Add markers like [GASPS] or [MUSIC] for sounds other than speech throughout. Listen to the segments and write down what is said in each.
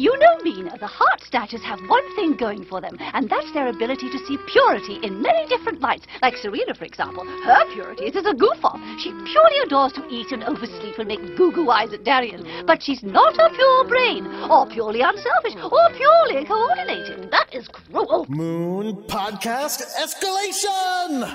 You know, Mina, the Heart Snatchers have one thing going for them, and that's their ability to see purity in many different lights. Like Serena, for example. Her purity is as a goof off. She purely adores to eat and oversleep and make goo goo eyes at Darien. But she's not a pure brain, or purely unselfish, or purely coordinated. That is cruel. Moon Podcast Escalation!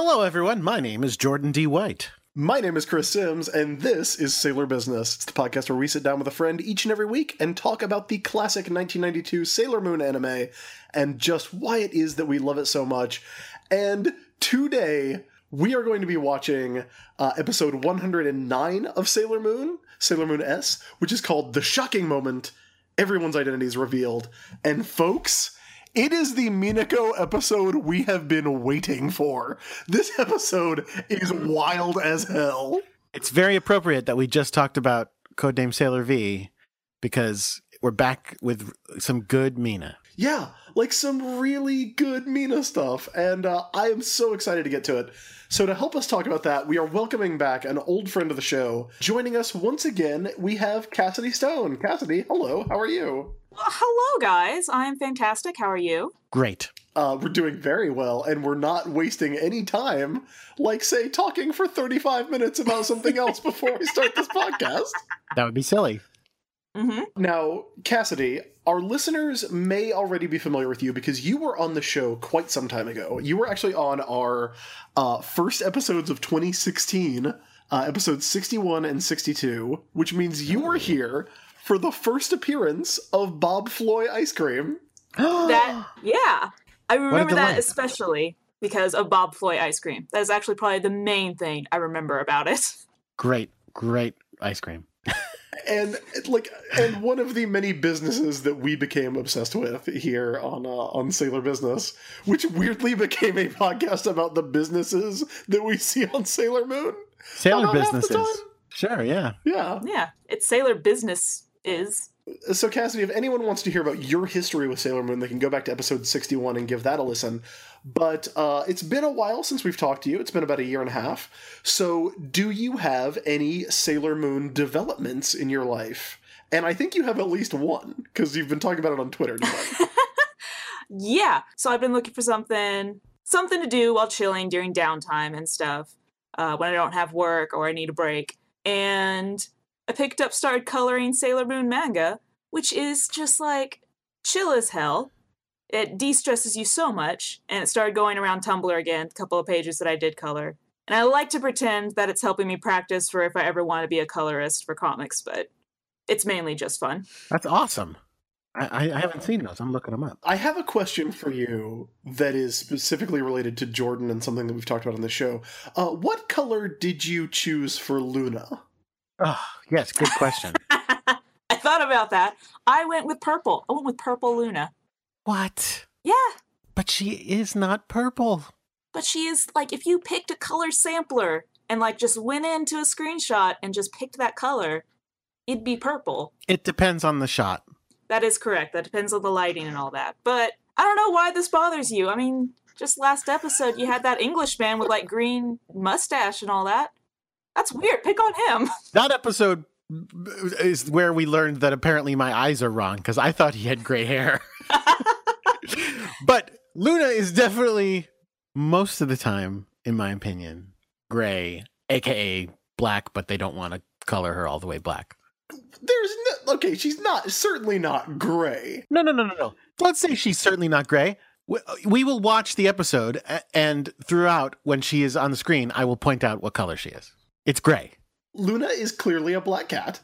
Hello, everyone. My name is Jordan D. White. My name is Chris Sims, and this is Sailor Business. It's the podcast where we sit down with a friend each and every week and talk about the classic 1992 Sailor Moon anime and just why it is that we love it so much. And today, we are going to be watching uh, episode 109 of Sailor Moon, Sailor Moon S, which is called The Shocking Moment Everyone's Identity is Revealed. And folks, it is the Minako episode we have been waiting for. This episode is wild as hell. It's very appropriate that we just talked about Codename Sailor V because we're back with some good Mina. Yeah, like some really good Mina stuff, and uh, I am so excited to get to it. So, to help us talk about that, we are welcoming back an old friend of the show. Joining us once again, we have Cassidy Stone. Cassidy, hello, how are you? Well, hello, guys. I'm fantastic. How are you? Great. Uh, we're doing very well, and we're not wasting any time, like, say, talking for 35 minutes about something [LAUGHS] else before we start this podcast. That would be silly. Mm-hmm. Now, Cassidy, our listeners may already be familiar with you because you were on the show quite some time ago. You were actually on our uh, first episodes of 2016, uh, episodes 61 and 62, which means you were here for the first appearance of Bob Floy ice cream. That yeah, I remember that especially because of Bob Floy ice cream. That is actually probably the main thing I remember about it. Great, great ice cream. and like and one of the many businesses that we became obsessed with here on uh, on Sailor Business, which weirdly became a podcast about the businesses that we see on Sailor Moon. Sailor About half the businesses. Sure, yeah. Yeah. Yeah, it's Sailor Business is. So Cassidy, if anyone wants to hear about your history with Sailor Moon, they can go back to episode sixty-one and give that a listen. But uh, it's been a while since we've talked to you. It's been about a year and a half. So, do you have any Sailor Moon developments in your life? And I think you have at least one because you've been talking about it on Twitter. [LAUGHS] Yeah, so I've been looking for something something to do while chilling during downtime and stuff uh, when I don't have work or I need a break. And I picked up, started coloring Sailor Moon manga, which is just like chill as hell. It de stresses you so much, and it started going around Tumblr again, a couple of pages that I did color. And I like to pretend that it's helping me practice for if I ever want to be a colorist for comics, but it's mainly just fun. That's awesome. I, I, I haven't seen those. I'm looking them up. I have a question for you that is specifically related to Jordan and something that we've talked about on the show. Uh, what color did you choose for Luna? Oh, yes, good question. [LAUGHS] I thought about that. I went with purple. I went with purple Luna. what? Yeah, But she is not purple. but she is like if you picked a color sampler and like just went into a screenshot and just picked that color, it'd be purple. It depends on the shot. That is correct. That depends on the lighting and all that. But I don't know why this bothers you. I mean, just last episode you had that Englishman with like green mustache and all that. That's weird. Pick on him. [LAUGHS] That episode is where we learned that apparently my eyes are wrong because I thought he had gray hair. [LAUGHS] but Luna is definitely, most of the time, in my opinion, gray, aka black, but they don't want to color her all the way black. There's no, okay, she's not certainly not gray. No, no, no, no, no. Let's say she's certainly not gray. We- uh, We will watch the episode, and throughout, when she is on the screen, I will point out what color she is. It's gray. Luna is clearly a black cat,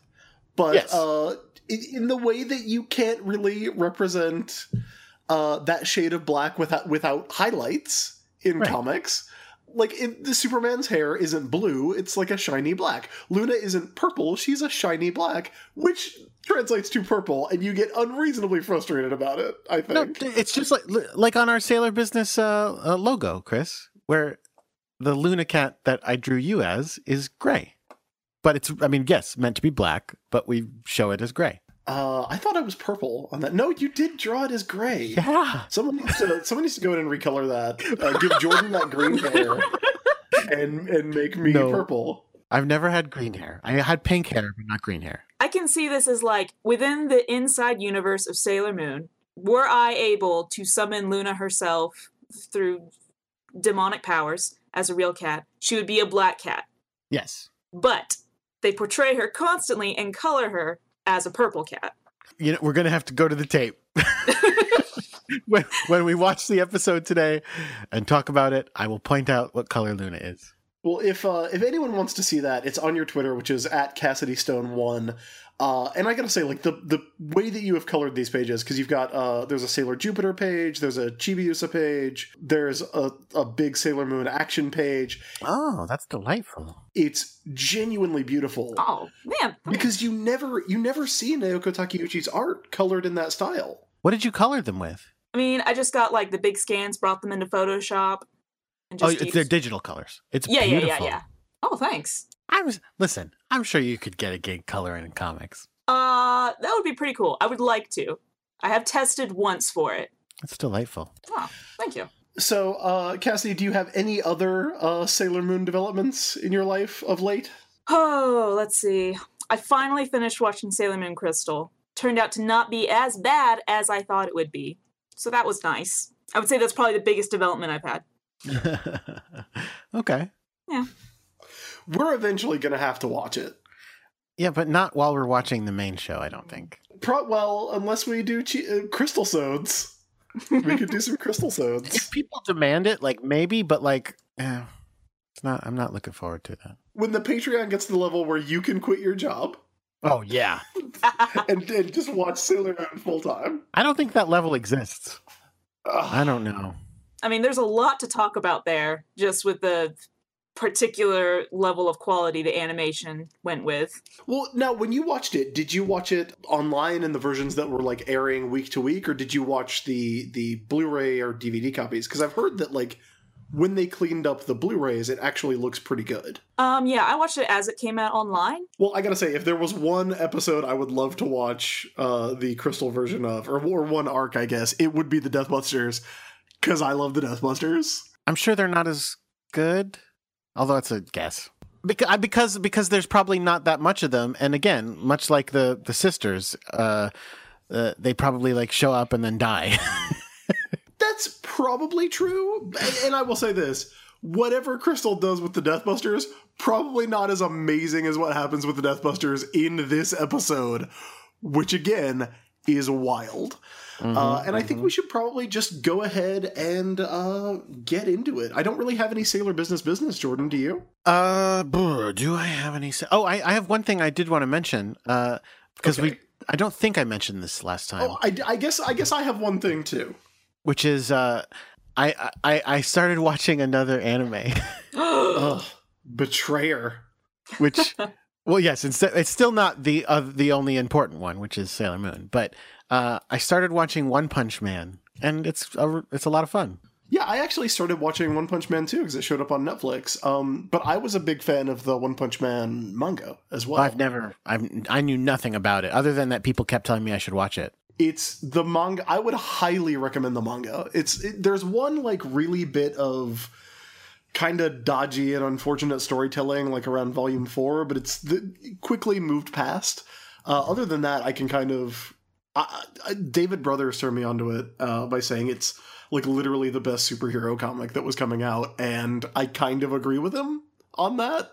but Yes. uh, in, in the way that you can't really represent uh, that shade of black without without highlights in Right. comics. like it, the Superman's hair isn't blue; it's like a shiny black. Luna isn't purple; she's a shiny black, which translates to purple, and you get unreasonably frustrated about it. I No, think. it's just like like on our Sailor Business uh, uh, logo, Chris, where the Luna cat that I drew you as is gray. But it's, I mean, yes, meant to be black, but we show it as gray. Uh, I thought it was purple on that. No, you did draw it as gray. Yeah. Someone needs to someone needs to go in and recolor that. Uh, give Jordan that green hair, and and make me No. purple. I've never had green hair. I had pink hair, but not green hair. I can see this as like within the inside universe of Sailor Moon, were I able to summon Luna herself through demonic powers as a real cat, she would be a black cat. Yes. But they portray her constantly and color her as a purple cat. You know, we're going to have to go to the tape. [LAUGHS] when, when we watch the episode today and talk about it, I will point out what color Luna is. Well, if uh, if anyone wants to see that, it's on your Twitter, which is at Cassidy Stone One. Uh, and I gotta say, like the the way that you have colored these pages, because you've got uh, there's a Sailor Jupiter page, there's a Chibiusa page, there's a, a big Sailor Moon action page. Oh, that's delightful. It's genuinely beautiful Oh, man. because you never you never see Naoko Takeuchi's art colored in that style. What did you color them with? I mean, I just got like the big scans, brought them into Photoshop. And Oh, just it's their used- digital colors. It's yeah, yeah, beautiful. yeah, yeah. Oh, thanks. I was listen. I'm sure you could get a gig coloring in comics. Uh, that would be pretty cool. I would like to. I have tested once for it. It's delightful. Oh, thank you. So, uh, Cassidy, do you have any other uh, Sailor Moon developments in your life of late? Oh, let's see. I finally finished watching Sailor Moon Crystal. Turned out to not be as bad as I thought it would be. So that was nice. I would say that's probably the biggest development I've had. [LAUGHS] okay. We're eventually going to have to watch it. Yeah, but not while we're watching the main show. I don't think. Pro- well, unless we do che- uh, crystal sods, we could do some crystal sods. If people demand it, like maybe, but like, eh, it's not. I'm not looking forward to that. When the Patreon gets to the level where you can quit your job Oh yeah. [LAUGHS] and, and just watch Sailor Moon full time. I don't think that level exists. I don't know. I mean, there's a lot to talk about there, just with the particular level of quality the animation went with. Well, now when you watched it, did you watch it online in the versions that were like airing week to week, or did you watch the the Blu-ray or DVD copies? Because I've heard that like when they cleaned up the Blu-rays, it actually looks pretty good. Um, yeah, I watched it as it came out online. Well, I gotta say, if there was one episode I would love to watch uh, the Crystal version of, or, or one arc, I guess, it would be the Deathbusters, because I love the Deathbusters. I'm sure they're not as good, although it's a guess. Because because because there's probably not that much of them, and again, much like the the sisters, uh, uh they probably like show up and then die. [LAUGHS] That's probably true, and, and I will say this: whatever Crystal does with the Deathbusters, probably not as amazing as what happens with the Deathbusters in this episode, which again is wild. Uh, and I think we should probably just go ahead and uh, get into it. I don't really have any Sailor Business business, Jordan. Do you? Uh, brr, do I have any? sa- Oh, I, I have one thing I did want to mention. Uh, because we, I don't think I mentioned this last time, Oh, I, I guess I guess I have one thing too. which is uh, I I I started watching another anime, [GASPS] Ugh, betrayer. which, well, yes, it's it's still not the uh, the only important one, which is Sailor Moon, but uh, I started watching One Punch Man, and it's a, it's a lot of fun. Yeah, I actually started watching One Punch Man too because it showed up on Netflix. Um, but I was a big fan of the One Punch Man manga as well. I've never, I've, I knew nothing about it other than that people kept telling me I should watch it. it's the manga. I would highly recommend the manga. It's it, there's one like really bit of kind of dodgy and unfortunate storytelling like around volume four, but it's the, quickly moved past. Uh, other than that, I can kind of. I, I, David Brothers turned me onto it uh, by saying it's like literally the best superhero comic that was coming out, and I kind of agree with him on that.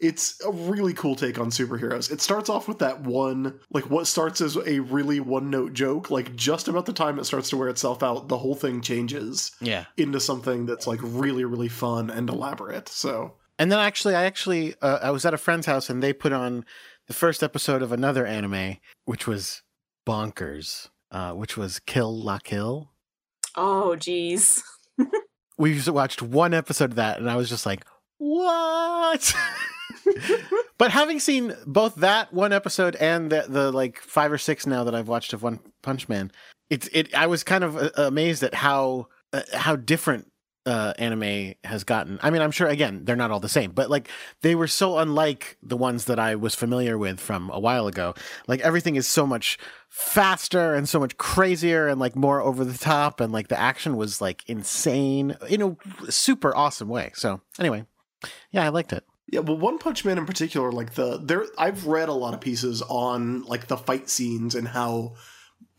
It's a really cool take on superheroes. It starts off with that one, like what starts as a really one note joke, like just about the time it starts to wear itself out, the whole thing changes Yeah. into something that's like really, really fun and elaborate. So, And then actually, I actually, uh, I was at a friend's house and they put on the first episode of another anime, which was bonkers, uh, which was Kill La Kill. oh, geez. [LAUGHS] we watched one episode of that, and I was just like, what? [LAUGHS] but having seen both that one episode and the, the like five or six now that I've watched of One Punch Man, it's it. I was kind of uh, amazed at how uh, how different uh, anime has gotten. I mean, I'm sure again they're not all the same, but like they were so unlike the ones that I was familiar with from a while ago. Like everything is so much faster and so much crazier and like more over the top, and like the action was like insane in a super awesome way. So anyway, yeah, I liked it. Yeah, well, One Punch Man in particular, like the there, I've read a lot of pieces on like the fight scenes and how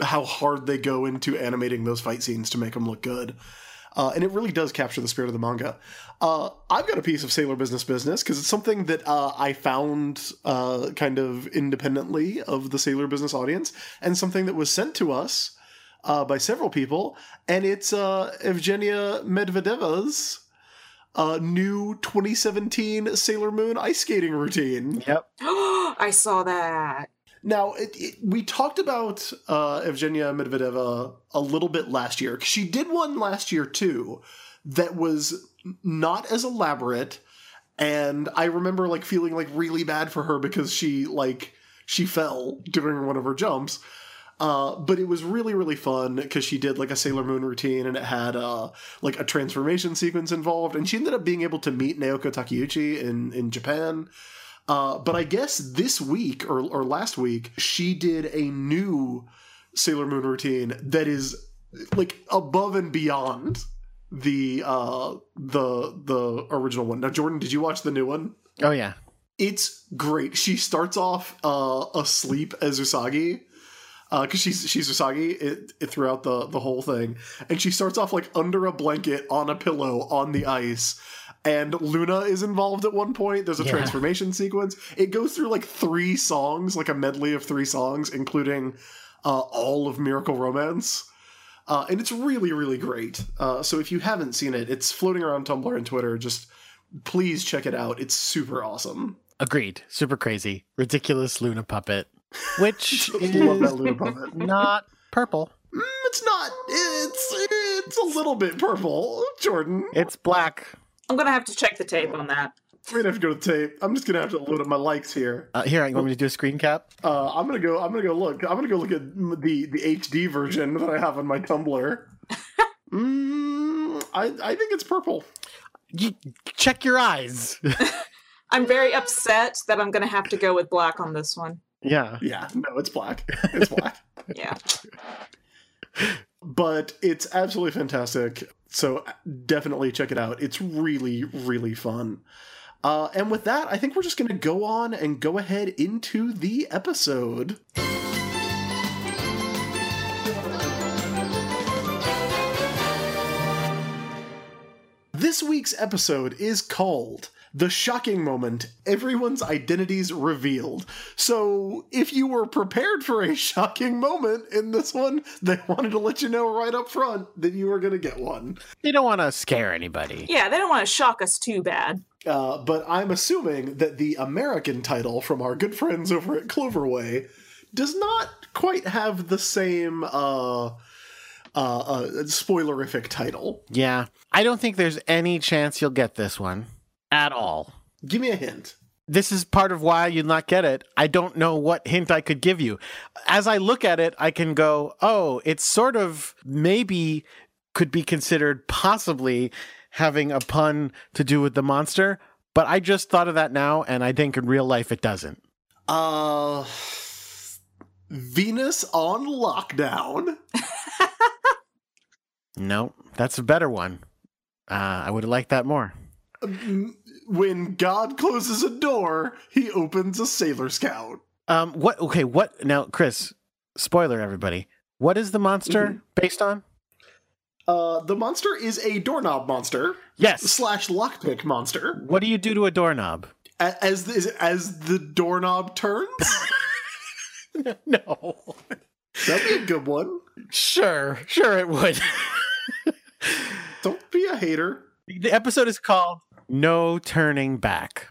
how hard they go into animating those fight scenes to make them look good. Uh, and it really does capture the spirit of the manga. Uh, I've got a piece of Sailor Business Business because it's something that uh, I found uh, kind of independently of the Sailor Business audience, and something that was sent to us uh, by several people, and it's uh, Evgenia Medvedeva's uh, new 2017 Sailor Moon ice skating routine. Yep. [GASPS] I saw that. Now, it, it, we talked about uh, Evgenia Medvedeva a little bit last year. She did one last year too that was not as elaborate, and I remember like feeling like really bad for her because she like she fell during one of her jumps. Uh, but it was really really fun because she did like a Sailor Moon routine and it had uh, like a transformation sequence involved, and she ended up being able to meet Naoko Takeuchi in in Japan. Uh, but I guess this week or, or last week, she did a new Sailor Moon routine that is like above and beyond the uh the the original one. Now, Jordan, did you watch the new one? Oh yeah. It's great. She starts off uh asleep as Usagi. Because she's she's Usagi it, it, throughout the the whole thing, and she starts off like under a blanket on a pillow on the ice, and Luna is involved at one point. There's a Yeah. transformation sequence. It goes through like three songs, like a medley of three songs, including uh, all of Miracle Romance. Uh, and it's really, really great. Uh, so if you haven't seen it, it's floating around Tumblr and Twitter. Just please check it out. It's super awesome. Agreed. Super crazy. Ridiculous Luna puppet. Which [LAUGHS] Love that is Luna puppet. not purple. Mm, it's not. It's it's a little bit purple, Jordan. It's black. I'm gonna have to check the tape on that. We're gonna have to go to the tape. I'm just gonna have to load up my likes here. Uh, here, you want me to do a screen cap? Uh, I'm gonna go. I'm gonna go look. I'm gonna go look at the the HD version that I have on my Tumblr. [LAUGHS] mm, I I think it's purple. You, check your eyes. [LAUGHS] I'm very upset that I'm gonna have to go with black on this one. yeah. Yeah, no, it's black. [LAUGHS] It's black. Yeah. but it's absolutely fantastic. So definitely check it out. It's really, really fun. Uh, and with that, I think we're just going to go on and go ahead into the episode. This week's episode is called The Shocking Moment Everyone's Identities Revealed. So, if you were prepared for a shocking moment in this one, they wanted to let you know right up front that you were going to get one. They don't want to scare anybody. Yeah, they don't want to shock us too bad. Uh, but I'm assuming that the American title from our good friends over at Cloverway does not quite have the same uh, uh, uh, spoilerific title. Yeah. I don't think there's any chance you'll get this one at all. Give me a hint. This is part of why you'll not get it. I don't know what hint I could give you. As I look at it, I can go, oh, it's sort of maybe could be considered possibly having a pun to do with the monster, but I just thought of that now, and I think in real life it doesn't. Uh, Venus on lockdown. [LAUGHS] No, that's a better one. Uh, I would have liked that more. When God closes a door, he opens a Sailor Scout. Um, what? Okay, what now, Chris? Spoiler, everybody. What is the monster Mhm. based on? Uh, the monster is a doorknob monster Yes. slash lockpick monster. What do you do to a doorknob? As the, as the doorknob turns, [LAUGHS] no. That'd be a good one. Sure, sure it would. [LAUGHS] Don't be a hater. the episode is called "No Turning Back."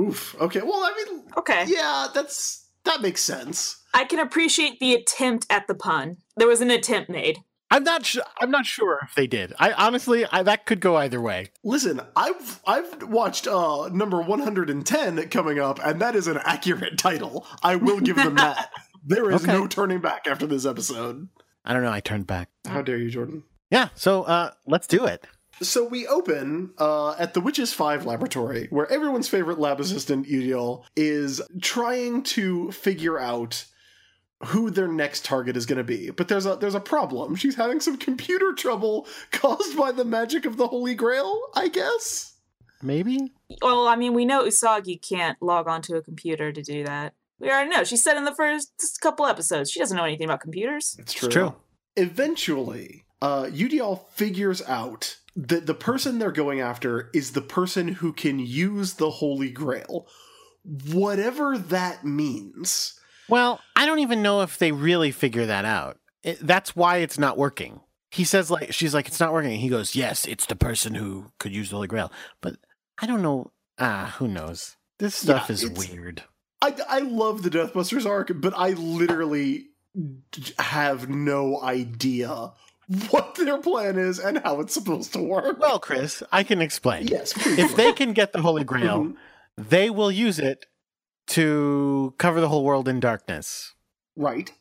Oof. Okay. Well, I mean, Okay. yeah, that's that makes sense. I can appreciate the attempt at the pun. There was an attempt made. I'm not. Sh- I'm not sure if they did. I honestly, I, that could go either way. Listen, I've I've watched uh number 110 coming up, and that is an accurate [LAUGHS] title. I will give them that. There is Okay. no turning back after this episode. I don't know. I turned back. How dare you, Jordan? Yeah. So uh, let's do it. So we open uh, at the Witches Five laboratory, where everyone's favorite lab assistant, Eudial, is trying to figure out who their next target is going to be. But there's a there's a problem. She's having some computer trouble [LAUGHS] caused by the magic of the Holy Grail, I guess. Maybe. Well, I mean, we know Usagi can't log onto a computer to do that. We already know. She said in the first couple episodes she doesn't know anything about computers. It's true. true. Eventually, uh, Eudial figures out that the person they're going after is the person who can use the Holy Grail, whatever that means. Well, I don't even know if they really figure that out. It, that's why it's not working. He says like she's like it's not working. He goes, "Yes, it's the person who could use the Holy Grail." But I don't know. Ah, who knows? This stuff Yeah, is weird. I, I love the Deathbusters arc, but I literally have no idea what their plan is and how it's supposed to work. Well, Chris, I can explain. yes, please. If they can get the Holy Grail, Mhm. they will use it to cover the whole world in darkness. right.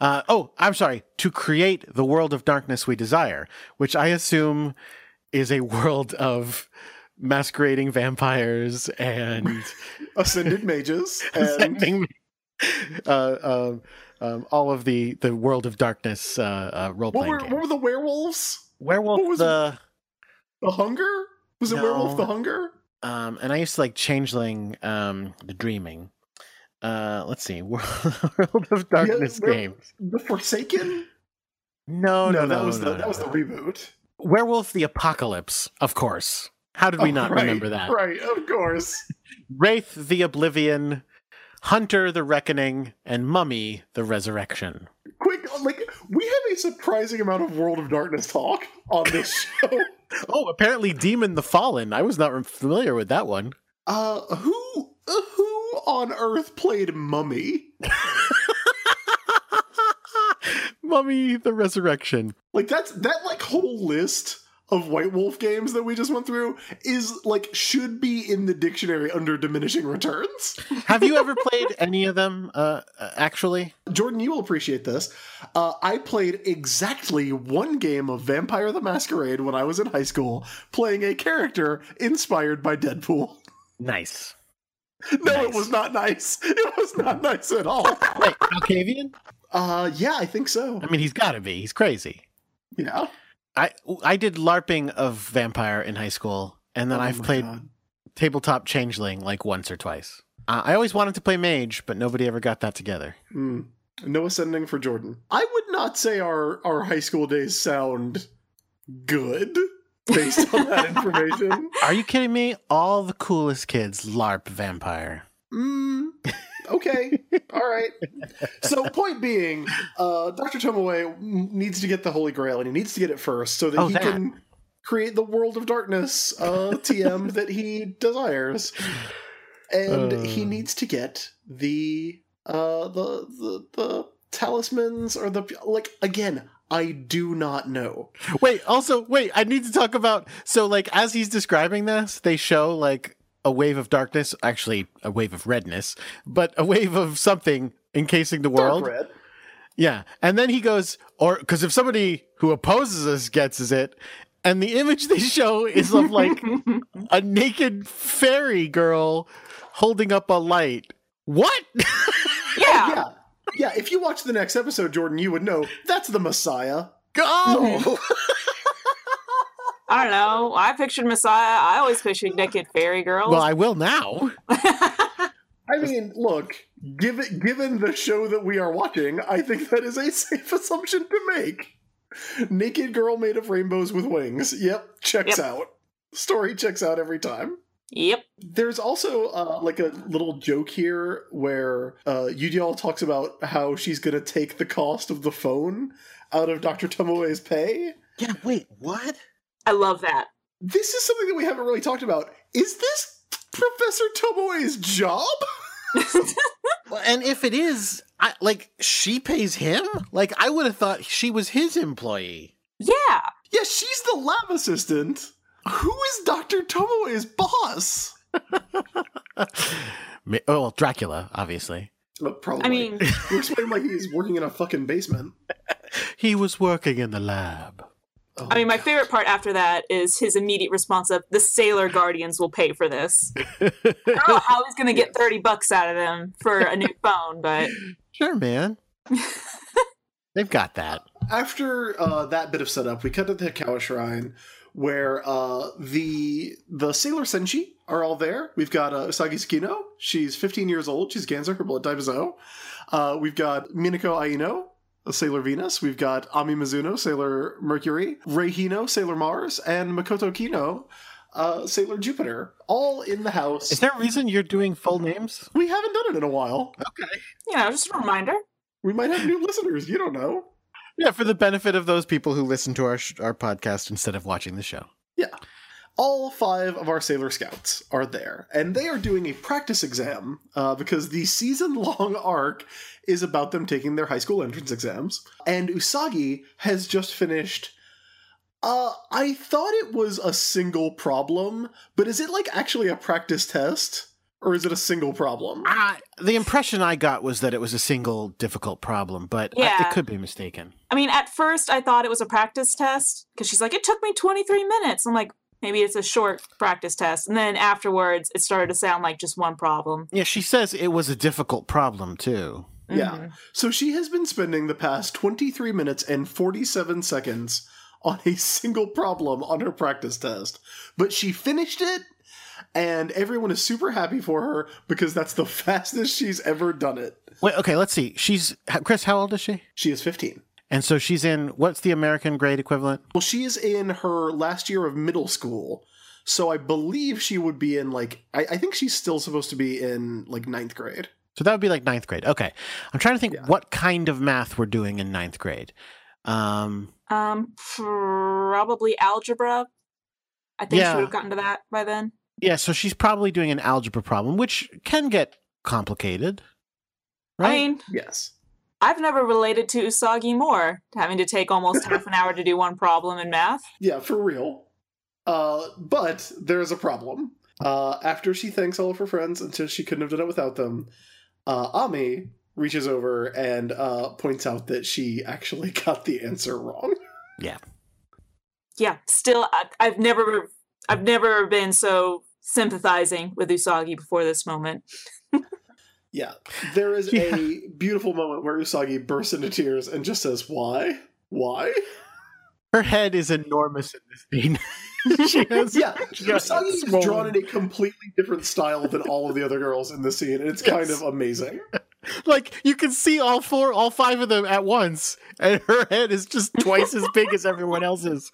Uh, oh, I'm sorry, to create the world of darkness we desire, which I assume is a world of masquerading vampires and [LAUGHS] Ascended mages [LAUGHS] and sending [LAUGHS] uh, um, um, all of the, the world of darkness uh, uh, role what playing were, what were the werewolves? Werewolf what was- the The Hunger? Was it No. Werewolf the Hunger? um, and I used to like Changeling um, the Dreaming. Uh, let's see, World of Darkness were- games. The Forsaken? No, no, no, that was no, the no, that was the reboot. Werewolf the Apocalypse, of course. How did we Oh, not right, remember that? Right, of course. [LAUGHS] Wraith the Oblivion, Hunter the Reckoning, and Mummy the Resurrection. Quick, like we have a surprising amount of World of Darkness talk on this [LAUGHS] show. Oh, apparently Demon the Fallen. I was not familiar with that one. Uh, who uh, who on Earth played Mummy? [LAUGHS] Mummy the Resurrection. Like that's that like whole list of White Wolf games that we just went through is like should be in the dictionary under diminishing returns. [LAUGHS] Have you ever played any of them, uh, uh, actually? Jordan, you will appreciate this. Uh, I played exactly one game of Vampire the Masquerade when I was in high school, playing a character inspired by Deadpool. Nice. No, Nice. it was not nice. It was not nice at all. Wait, Malkavian? Uh, yeah, I think so. I mean, he's got to be. He's crazy. Yeah. I I did LARPing of Vampire in high school, and then Oh I've played God. Tabletop Changeling like once or twice. Uh, I always wanted to play Mage, but nobody ever got that together. Hmm. No ascending for Jordan. I would not say our our high school days sound good based on that [LAUGHS] information. Are you kidding me? All the coolest kids LARP Vampire. Mm, [LAUGHS] okay. All right. So, point being, uh, Dr. Tomoe needs to get the Holy Grail, and he needs to get it first so that Oh, he that. can create the world of darkness uh, TM [LAUGHS] that he desires. And Uh. he needs to get the uh, the the the talismans or the like again. I do not know. Wait, also, wait, I need to talk about so like as he's describing this, they show like a wave of darkness, actually a wave of redness, but a wave of something encasing the world. Dark red. Yeah. And then he goes, or because if somebody who opposes us gets it, and the image they show is of like [LAUGHS] a naked fairy girl holding up a light. What? [LAUGHS] yeah. Yeah. Yeah, if you watch the next episode, Jordan, you would know that's the Messiah. oh! [LAUGHS] I don't know. I pictured Messiah. I always pictured naked fairy girls. Well, I will now. [LAUGHS] I mean, look, given given the show that we are watching, I think that is a safe assumption to make. Naked girl made of rainbows with wings. Yep, checks Yep. out. Story checks out every time. yep. There's also uh, like a little joke here where uh, Eudial talks about how she's gonna take the cost of the phone out of Dr. Tomoe's pay. Yeah, wait, what? I love that. This is something that we haven't really talked about. Is this Professor Tomoe's job? [LAUGHS] And if it is, I, like she pays him. Like I would have thought she was his employee. yeah. Yeah, she's the lab assistant. Who is Dr. Tomoe's boss? [LAUGHS] Oh, well, Dracula, obviously. Uh, probably. I mean, you explain like he's working in a fucking basement. [LAUGHS] He was working in the lab. Oh, I mean, my God. favorite part after that is his immediate response of the Sailor Guardians will pay for this. [LAUGHS] I don't know how he's going to get 30 bucks out of them for a new phone, but [LAUGHS] Sure, man. [LAUGHS] They've got that. after uh, that bit of setup, we cut to the Hikawa Shrine, where uh, the the Sailor Senshi are all there. We've got uh, Usagi Tsukino. She's 15 years old. She's Cancer. Her blood type is O. Uh, we've got Minako Aino, a Sailor Venus. We've got Ami Mizuno, Sailor Mercury. Rei Hino, Sailor Mars. And Makoto Kino, uh, Sailor Jupiter. All in the house. Is there a reason you're doing full names? we haven't done it in a while. Okay. Yeah, just a reminder. We might have new listeners. You don't know. Yeah, for the benefit of those people who listen to our sh- our podcast instead of watching the show. All five of our Sailor Scouts are there, and they are doing a practice exam uh, because the season long [LAUGHS] arc is about them taking their high school entrance exams. And Usagi has just finished. Uh, I thought it was a single problem, but is it like actually a practice test? Or is it a single problem? I, the impression I got was that it was a single difficult problem, but I- it could be mistaken. I mean, at first I thought it was a practice test because she's like, it took me 23 minutes. I'm like, maybe it's a short practice test. And then afterwards, it started to sound like just one problem. Yeah, she says it was a difficult problem too. Yeah. Mhm. So she has been spending the past 23 minutes and 47 seconds on a single problem on her practice test. But she finished it, and everyone is super happy for her because that's the [LAUGHS] fastest she's ever done it. Wait, okay, let's see. She's Chris. How old is she? She is 15. And so she's in what's the American grade equivalent? Well, she is in her last year of middle school. So I believe she would be in like, I, I think she's still supposed to be in like ninth grade. So that would be like ninth grade. Okay, I'm trying to think Yeah. what kind of math we're doing in ninth grade. Um, Um, probably algebra. I think Yeah. she would have gotten to that by then. yeah, so she's probably doing an algebra problem, which can get complicated, right? I mean, Yes. I've never related to Usagi more, having to take almost half an hour to do one problem in math. [LAUGHS] Yeah, for real. Uh, but there is a problem. Uh, after she thanks all of her friends until she couldn't have done it without them, uh, Ami reaches over and uh, points out that she actually [LAUGHS] got the answer wrong. Yeah. Yeah, still, I, I've never, I've never been so sympathizing with Usagi before this moment. Yeah, there is Yeah. a beautiful moment where Usagi bursts into tears and just says, "Why? Why?" Her head is enormous in this scene. [LAUGHS] she has, Yeah, Usagi is drawn in a completely different style than all of the other girls in the scene, and it's kind of amazing. [LAUGHS] like you can see all four, all five of them at once, and her head is just twice as big as everyone else's.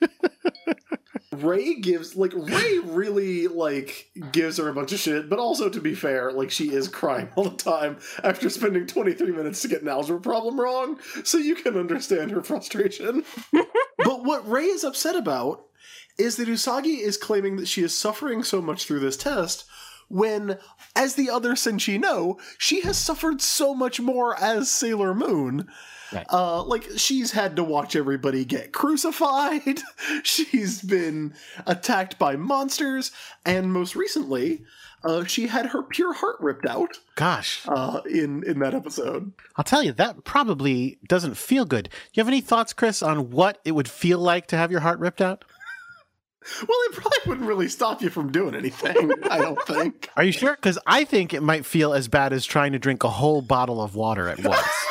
[LAUGHS] Ray gives like Ray really like gives her a bunch of shit, but also to be fair, like she is crying all the time after spending 23 minutes to get an algebra problem wrong, so you can understand her frustration. [LAUGHS] but what Ray is upset about is that Usagi is claiming that she is suffering so much through this test when as the other Senshi know, she has suffered so much more as Sailor Moon. Right. Uh, like she's had to watch everybody get crucified. [LAUGHS] she's been attacked by monsters, and most recently, uh, she had her pure heart ripped out. Gosh, Uh, in in that episode. I'll tell you that probably doesn't feel good. Do you have any thoughts, Chris, on what it would feel like to have your heart ripped out? Well, it probably wouldn't really stop you from doing anything. I don't think. [LAUGHS] Are you sure? Because I think it might feel as bad as trying to drink a whole bottle of water at once. [LAUGHS]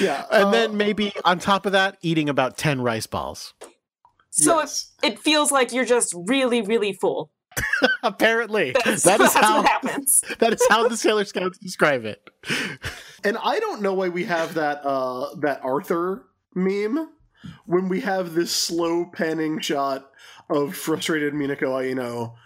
Yeah, and uh, then maybe on top of that, eating about 10 rice balls. So yes. it, it feels like you're just really, really full. [LAUGHS] Apparently. That's, that is that's how what happens. that is how the Sailor Scouts describe it. And I don't know why we have that uh that Arthur meme when we have this slow panning shot of frustrated Minako Aino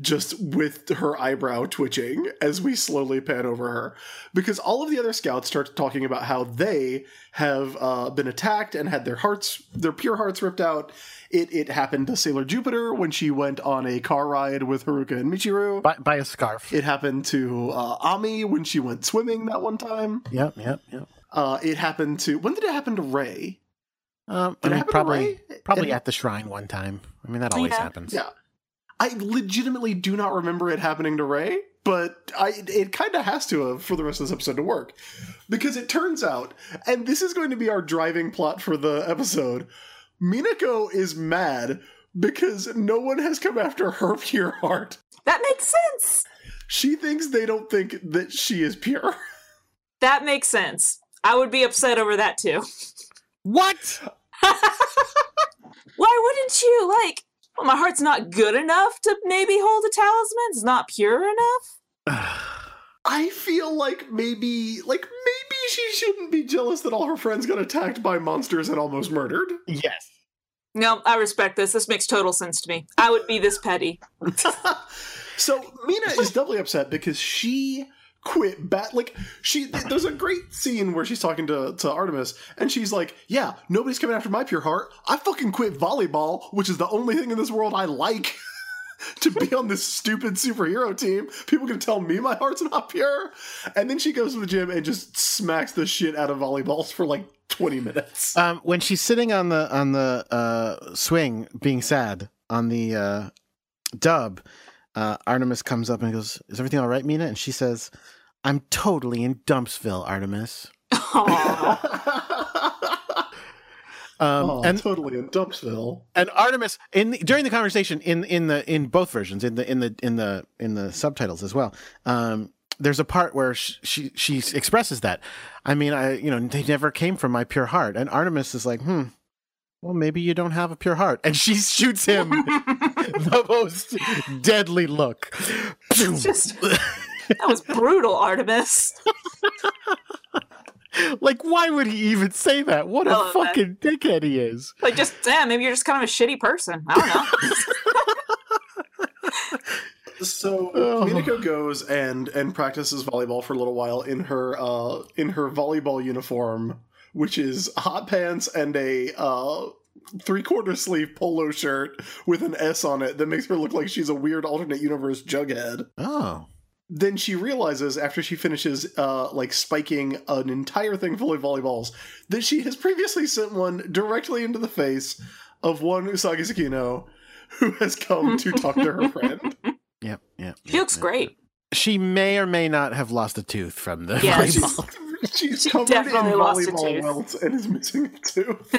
just with her eyebrow twitching as we slowly pan over her. Because all of the other scouts start talking about how they have uh, been attacked and had their hearts, their pure hearts ripped out. It, it happened to Sailor Jupiter when she went on a car ride with Haruka and Michiru. By, by a scarf. It happened to uh, Ami when she went swimming that one time. Yep, yep, yep. Uh, it happened to when did it happen to Ray? Um, it I mean, to probably Ray? probably It- at the shrine one time. I mean, that always Yeah. happens. Yeah, I legitimately do not remember it happening to Ray, but I it kind of has to have for the rest of this episode to work, because it turns out, and this is going to be our driving plot for the episode. Minako is mad because no one has come after her [LAUGHS] pure heart. That makes sense. She thinks they don't think that she is pure. [LAUGHS] That makes sense. I would be upset over that too. What? Why wouldn't you? Like, well, my heart's not good enough to maybe hold a talisman. It's not pure enough. [SIGHS] I feel like maybe, like maybe she shouldn't be jealous that all her friends got attacked by monsters and almost murdered. yes. No, I respect this. This makes total sense to me. I would be this petty. [LAUGHS] so Mina is [LAUGHS] doubly upset because she quit bat like she there's a great scene where she's talking to, to Artemis and she's like, Yeah, nobody's coming after my pure heart. I fucking quit volleyball, which is the only thing in this world I like. [LAUGHS] to be on this stupid superhero team. People can tell me my heart's not pure. And then she goes to the gym and just smacks the shit out of volleyballs for like 20 minutes. Um, when she's sitting on the on the uh, swing, being sad on the uh, dub, uh, Artemis comes up and goes, "Is everything all right, Mina?" And she says, "I'm totally in Dumpsville, Artemis." Um, oh, and totally in Dumpsville. and Artemis in the, during the conversation in in the in both versions in the in the in the in the subtitles as well. Um, there's a part where she, she she expresses that. I mean, I you know they never came from my pure heart, and Artemis is like, hmm. Well, maybe you don't have a pure heart, and she shoots him [LAUGHS] the most deadly look. Just that was brutal, Artemis. [LAUGHS] like, why would he even say that? What a love that. fucking dickhead he is. Like, just damn, maybe you're just kind of a shitty person. I don't know. [LAUGHS] So Oh. Minako goes and and practices volleyball for a little while in her uh in her volleyball uniform, which is hot pants and a uh three quarter sleeve polo shirt with an S on it that makes her look like she's a weird alternate universe Jughead. Oh, Then she realizes after she finishes uh like spiking an entire thing full of volleyballs that she has previously sent one directly into the face of one Usagi Tsukino who has come to talk to her friend. [LAUGHS] yep, yep. She looks great. She may or may not have lost a tooth from the Yeah, volleyball. [LAUGHS] She's, [LAUGHS] she's She covered in lost a volleyball tooth. welts and is missing a tooth.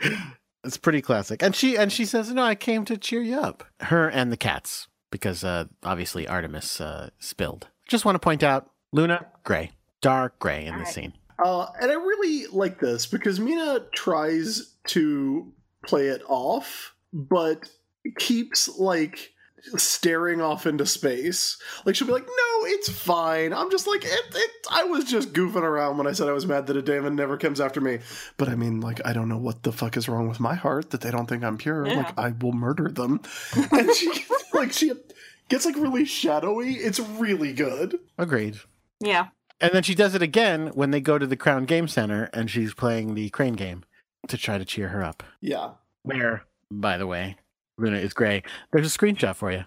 [LAUGHS] It's pretty classic. And she and she says, "No, I came to cheer you up." Her and the cats, because uh, obviously Artemis uh, spilled. Just want to point out, Luna gray, dark gray in the Alright. scene. Uh, and I really like this because Mina tries to play it off, but keeps like staring off into space. Like she'll be like, "No, it's fine. I'm just like it. it I was just goofing around when I said I was mad that a demon never comes after me. But I mean, like, I don't know what the fuck is wrong with my heart that they don't think I'm pure. Yeah. Like, I will murder them." [LAUGHS] and she like she gets like really shadowy. It's really good. Agreed. Yeah. And then she does it again when they go to the Crown Game Center and she's playing the crane game to try to cheer her up. Yeah. Where, by the way, Luna is gray. There's a screenshot for you.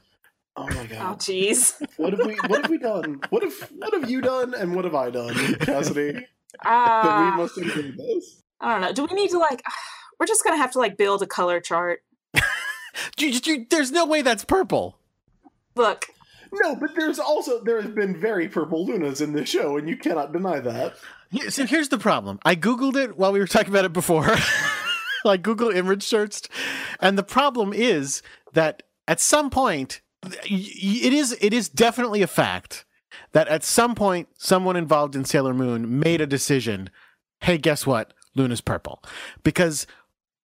Oh my Oh, god. jeez. [LAUGHS] What have we what have we done? What have what have you done and what have I done, Cassidy? that we Uh, must enjoy this. I don't know. Do we need to like? [SIGHS] We're just gonna have to like build a color chart. [LAUGHS] You- you- There's no way that's purple. Look, No, but there's also there has been very purple lunas in this show, and you cannot deny that. Yeah, So here's the problem. I Googled it while we were talking about it before. [LAUGHS] [LAUGHS] like Google image searched. And the problem is that at some point, it is it is definitely a fact that at some point someone involved in Sailor Moon made a decision, hey, guess what? Luna's purple. Because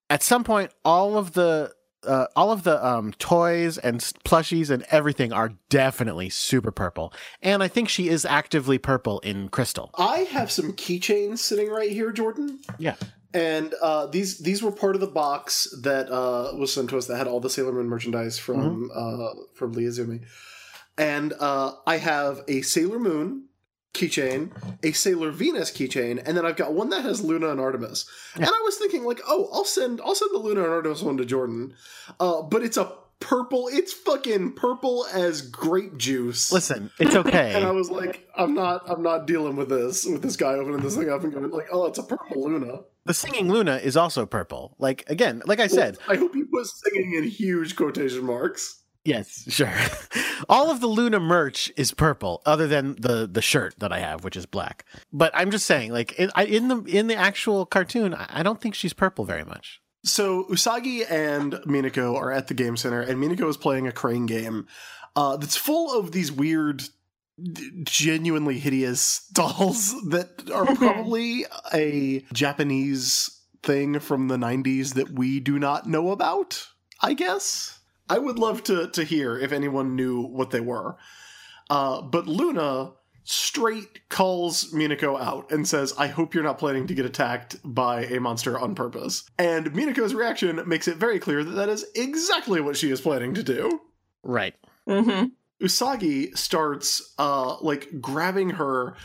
at some point all of the uh, all of the um, toys and plushies and everything are definitely super purple. And I think she is actively purple in Crystal. I have some keychains sitting right here, Jordan. Yeah. And uh, these these were part of the box that uh, was sent to us that had all the Sailor Moon merchandise from uh, from Lee Izumi. And uh, I have a Sailor Moon keychain, a Sailor Venus keychain, and then I've got one that has Luna and Artemis. And I was thinking like, oh, I'll send I'll send the Luna and Artemis one to Jordan, uh, but it's a purple. It's fucking purple as grape juice. Listen, it's okay. [LAUGHS] And I was like, I'm not, I'm not dealing with this, with this guy opening this thing up and going like, oh, it's a purple Luna. The singing Luna is also purple. Like again, like I said, I hope he was singing in huge quotation marks. yes, sure. [LAUGHS] All of the Luna merch is purple, other than the the shirt that I have, which is black. But I'm just saying, like in, I, in the in the actual cartoon, I don't think she's purple very much. So Usagi and Minako are at the game center, and Minako is playing a crane game uh, that's full of these weird, genuinely hideous dolls that are probably a Japanese thing from the 90s that we do not know about, I guess. I would love to, to hear if anyone knew what they were. Uh, but Luna straight calls Minako out and says, I hope you're not planning to get attacked by a monster on purpose. And Minako's reaction makes it very clear that that is exactly what she is planning to do. Right. Mm-hmm. Usagi starts uh like grabbing her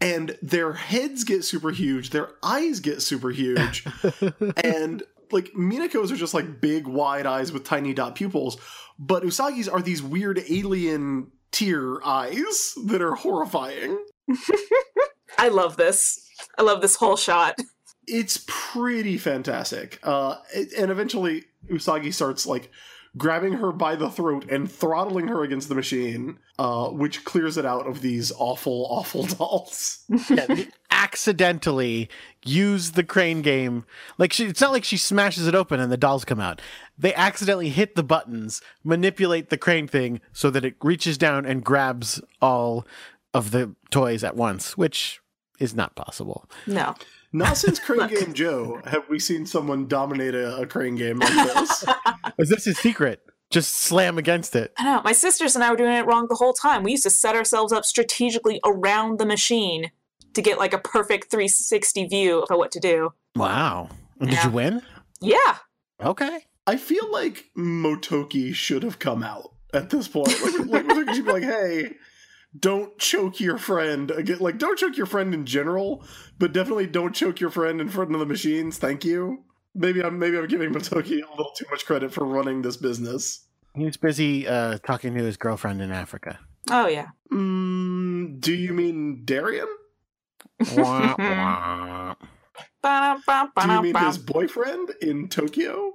and their heads get super huge, their eyes get super huge, [LAUGHS] and like Minako's are just like big wide eyes with tiny dot pupils, but Usagi's are these weird alien tear eyes that are horrifying. [LAUGHS] I love this. I love this whole shot. It's pretty fantastic. Uh and eventually Usagi starts like grabbing her by the throat and throttling her against the machine, uh, which clears it out of these awful, awful [LAUGHS] dolls. Yeah, they accidentally use the crane game. Like she, it's not like she smashes it open and the dolls come out. They accidentally hit the buttons, manipulate the crane thing so that it reaches down and grabs all of the toys at once, which is not possible. No. Not since Crane Game Joe have we seen someone dominate a, a crane game like this. [LAUGHS] Is this his secret? Just slam against it. I know. My sisters and I were doing it wrong the whole time. We used to set ourselves up strategically around the machine to get like a perfect 360 view of what to do. Wow. Did you win? Yeah. Okay. I feel like Motoki should have come out at this point. Like, like Motoki should be like, hey, don't choke your friend again. Like, don't choke your friend in general, but definitely don't choke your friend in front of the machines. Thank you. Maybe I'm maybe I'm giving Motoki a little too much credit for running this business. He was busy uh, talking to his girlfriend in Africa. Oh, yeah. Mm, do you mean Darien? Wah, wah. Do you mean his boyfriend in Tokyo?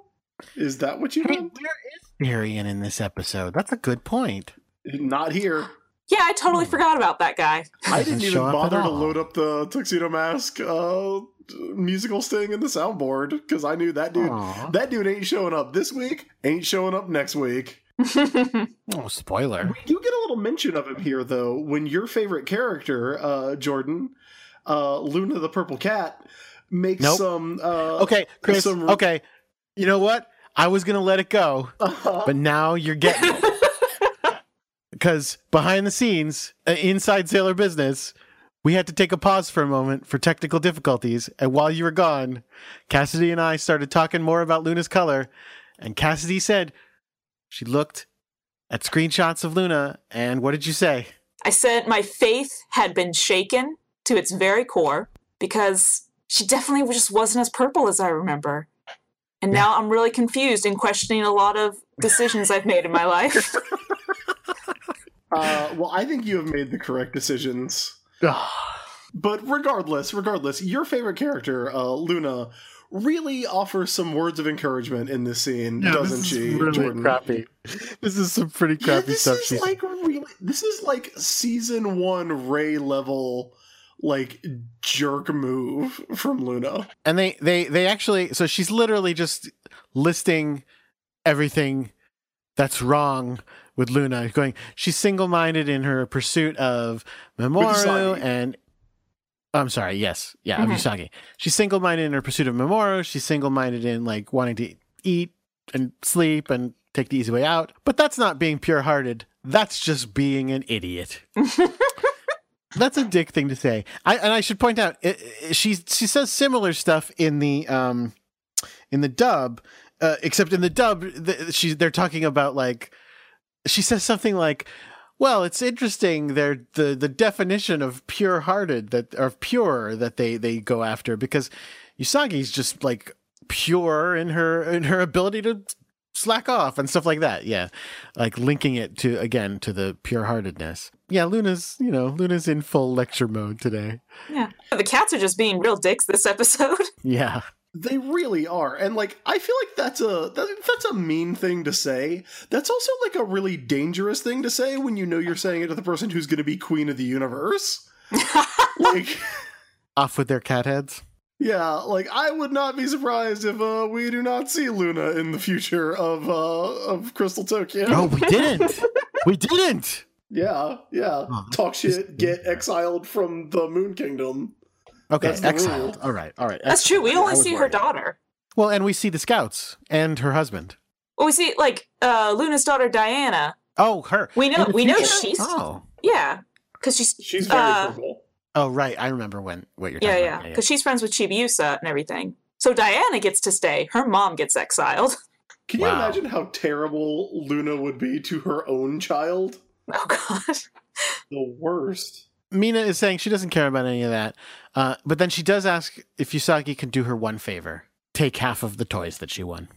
Is that what you Hey, meant? where is Darien in this episode? That's a good point. Not here. Yeah, I totally forgot about that guy. [LAUGHS] I didn't even show up at bother to load up the Tuxedo Mask uh, musical sting in the soundboard because I knew that dude. Aw. That dude ain't showing up this week. Ain't showing up next week. [LAUGHS] Oh, spoiler. We do get a little mention of him here, though, when your favorite character, uh, Jordan, uh, Luna the Purple Cat, makes Nope. some. Uh, Okay, Chris. some- Okay. You know what? I was going to let it go, uh, but now you're getting it. [LAUGHS] Because behind the scenes, uh, inside Sailor Business, we had to take a pause for a moment for technical difficulties. And while you were gone, Cassidy and I started talking more about Luna's color. And Cassidy said she looked at screenshots of Luna. And what did you say? I said my faith had been shaken to its very core because she definitely just wasn't as purple as I remember. And now I'm really confused and questioning a lot of decisions I've made in my life. [LAUGHS] uh, well, I think you have made the correct decisions. [SIGHS] But regardless, regardless, your favorite character, uh, Luna, really offers some words of encouragement in this scene, doesn't she, Jordan? crappy. This is some pretty Yeah, crappy this stuff. is like really. This is like season one Ray level, like jerk move from Luna. and they they they actually so she's literally just listing everything that's wrong with Luna going she's single-minded in her pursuit of Mamoru and I'm sorry yes yeah Mhm. of Usagi she's single-minded in her pursuit of Mamoru she's single-minded in like wanting to eat and sleep and take the easy way out. But that's not being pure-hearted. That's just being an idiot. [LAUGHS] That's a dick thing to say. I, and I should point out, it, it- she she says similar stuff in the um in the dub, uh, except in the dub, the, she's they're talking about like she says something like, "Well, it's interesting. They're the the definition of pure hearted that of pure that they they go after because Usagi's just like pure in her in her ability to slack off and stuff like that. Yeah, like linking it to again to the pure heartedness. Yeah, Luna's you know Luna's in full lecture mode today. Yeah. The cats are just being real dicks this episode. [LAUGHS] Yeah, They really are, and like I feel like that's a that, that's a mean thing to say. That's also like a really dangerous thing to say when you know you're saying it to the person who's going to be queen of the universe. [LAUGHS] like, off with their cat heads. yeah, like I would not be surprised if uh, we do not see Luna in the future of uh, of Crystal Tokyo. No, we didn't. [LAUGHS] we didn't. Yeah, yeah. Oh, Talk shit, get exiled from the Moon Kingdom. Okay, That's the exiled. All right, all right. That's true. We only was see her daughter. Well, and we see the scouts and her husband. Well, we see like uh, Luna's daughter Diana. Oh, her. We know In the we know she's Oh, yeah, because she's She's very Uh, purple. oh, right. I remember when what you're yeah talking yeah about. because she's friends with Chibiusa and everything. So Diana gets to stay. Her mom gets exiled. [LAUGHS] Can you Wow. imagine how terrible Luna would be to her own child? Oh god. The worst. Mina is saying she doesn't care about any of that, uh, but then she does ask if Usagi can do her one favor: take half of the toys that she won.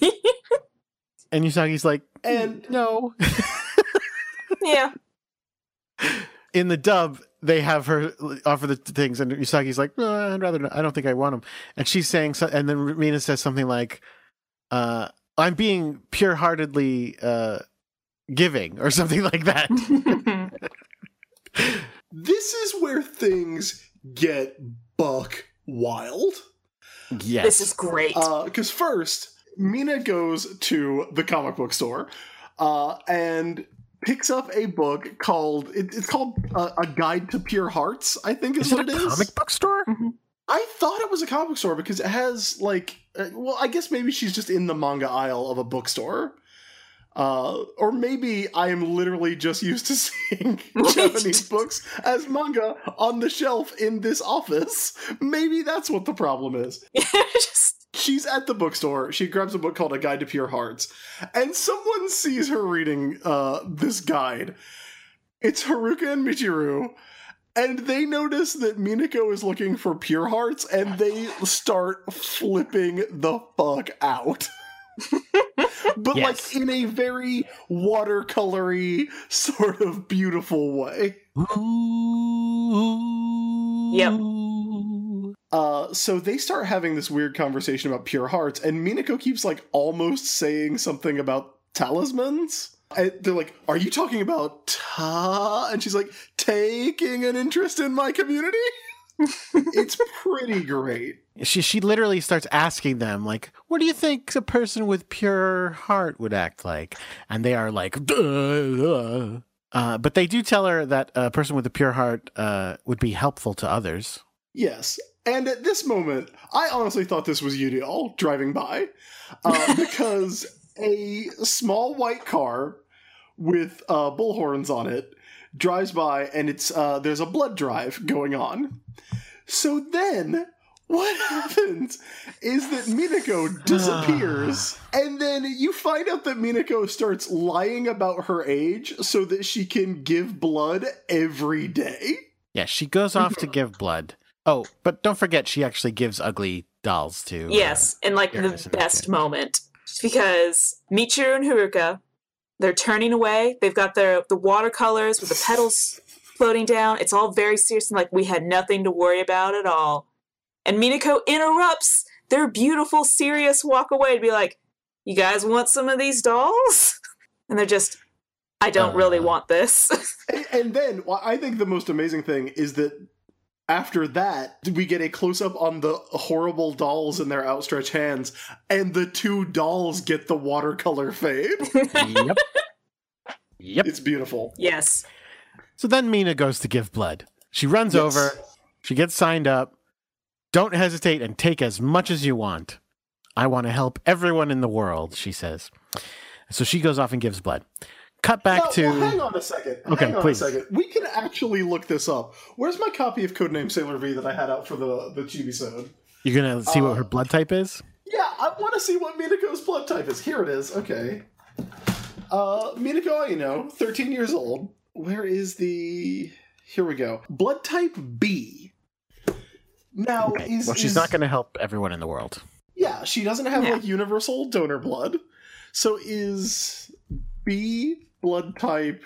[LAUGHS] and Usagi's like, And no. [LAUGHS] yeah. In the dub, they have her offer the things, and Usagi's like, "Uh, I'd rather. Not. I don't think I want them. And she's saying, so, and then Mina says something like, uh, "I'm being pure-heartedly uh, giving," or something like that. [LAUGHS] this is where things get buck wild. yes, this is great. Because first, Mina goes to the comic book store uh, and picks up a book called it, it's called uh, a guide to pure hearts i think is, Is it what a it is comic book store? I thought it was a comic book store because it has like, uh, well, I guess maybe she's just in the manga aisle of a bookstore. Uh, or maybe I am literally just used to [LAUGHS] seeing [LAUGHS] Japanese books as manga on the shelf in this office. Maybe that's what the problem is. [LAUGHS] just She's at the bookstore. She grabs a book called A Guide to Pure Hearts, and someone sees her reading uh, this guide. It's Haruka and Michiru, and they notice that Minako is looking for Pure Hearts, and they start flipping the fuck out. [LAUGHS] but Yes. like in a very watercolory, sort of beautiful way. Yep. Uh, so they start having this weird conversation about pure hearts, and Minako keeps like almost saying something about talismans. And they're like, "Are you talking about ta?" And she's like, "Taking an interest in my community." [LAUGHS] it's pretty great. She she literally starts asking them like, "What do you think a person with pure heart would act like?" And they are like, "Duh, duh." Uh, but they do tell her that a person with a pure heart uh, would be helpful to others. Yes. And at this moment, I honestly thought this was Eudial driving by uh, [LAUGHS] because a small white car with uh, bullhorns on it drives by, and it's uh, there's a blood drive going on. So then, what [LAUGHS] happens is that Minako [SIGHS] disappears, and then you find out that Minako starts lying about her age so that she can give blood every day. Yeah, she goes off to give blood. Oh, but don't forget, she actually gives ugly dolls to. uh, yes, in like the best moment because Michiru and Haruka, they're turning away. They've got their the watercolors with the petals floating down. It's all very serious and like we had nothing to worry about at all. And Minako interrupts their beautiful, serious walk away to be like, "You guys want some of these dolls?" [LAUGHS] And they're just, "I don't really Uh. want this." [LAUGHS] And, and then well, I think the most amazing thing is that after that, we get a close up on the horrible dolls in their outstretched hands, and the two dolls get the watercolor fade. [LAUGHS] yep. Yep. It's beautiful. yes. So then Mina goes to give blood. She runs Yes. over. She gets signed up. Don't hesitate and take as much as you want. I want to help everyone in the world, she says. So she goes off and gives blood. Cut back Now, to. well, hang on a second. Okay, hang on please. a second. We can actually look this up. Where's my copy of Codename Sailor V that I had out for the the Chibi Sode? You're gonna see Uh, what her blood type is. Yeah, I want to see what Minako's blood type is. Here it is. Okay. Uh, Minako, you know, 13 years old. Where is the. Here we go. Blood type B. Now, Okay. is. well, she's is- not gonna help everyone in the world. Yeah, she doesn't have Yeah. like universal donor blood. So is B blood type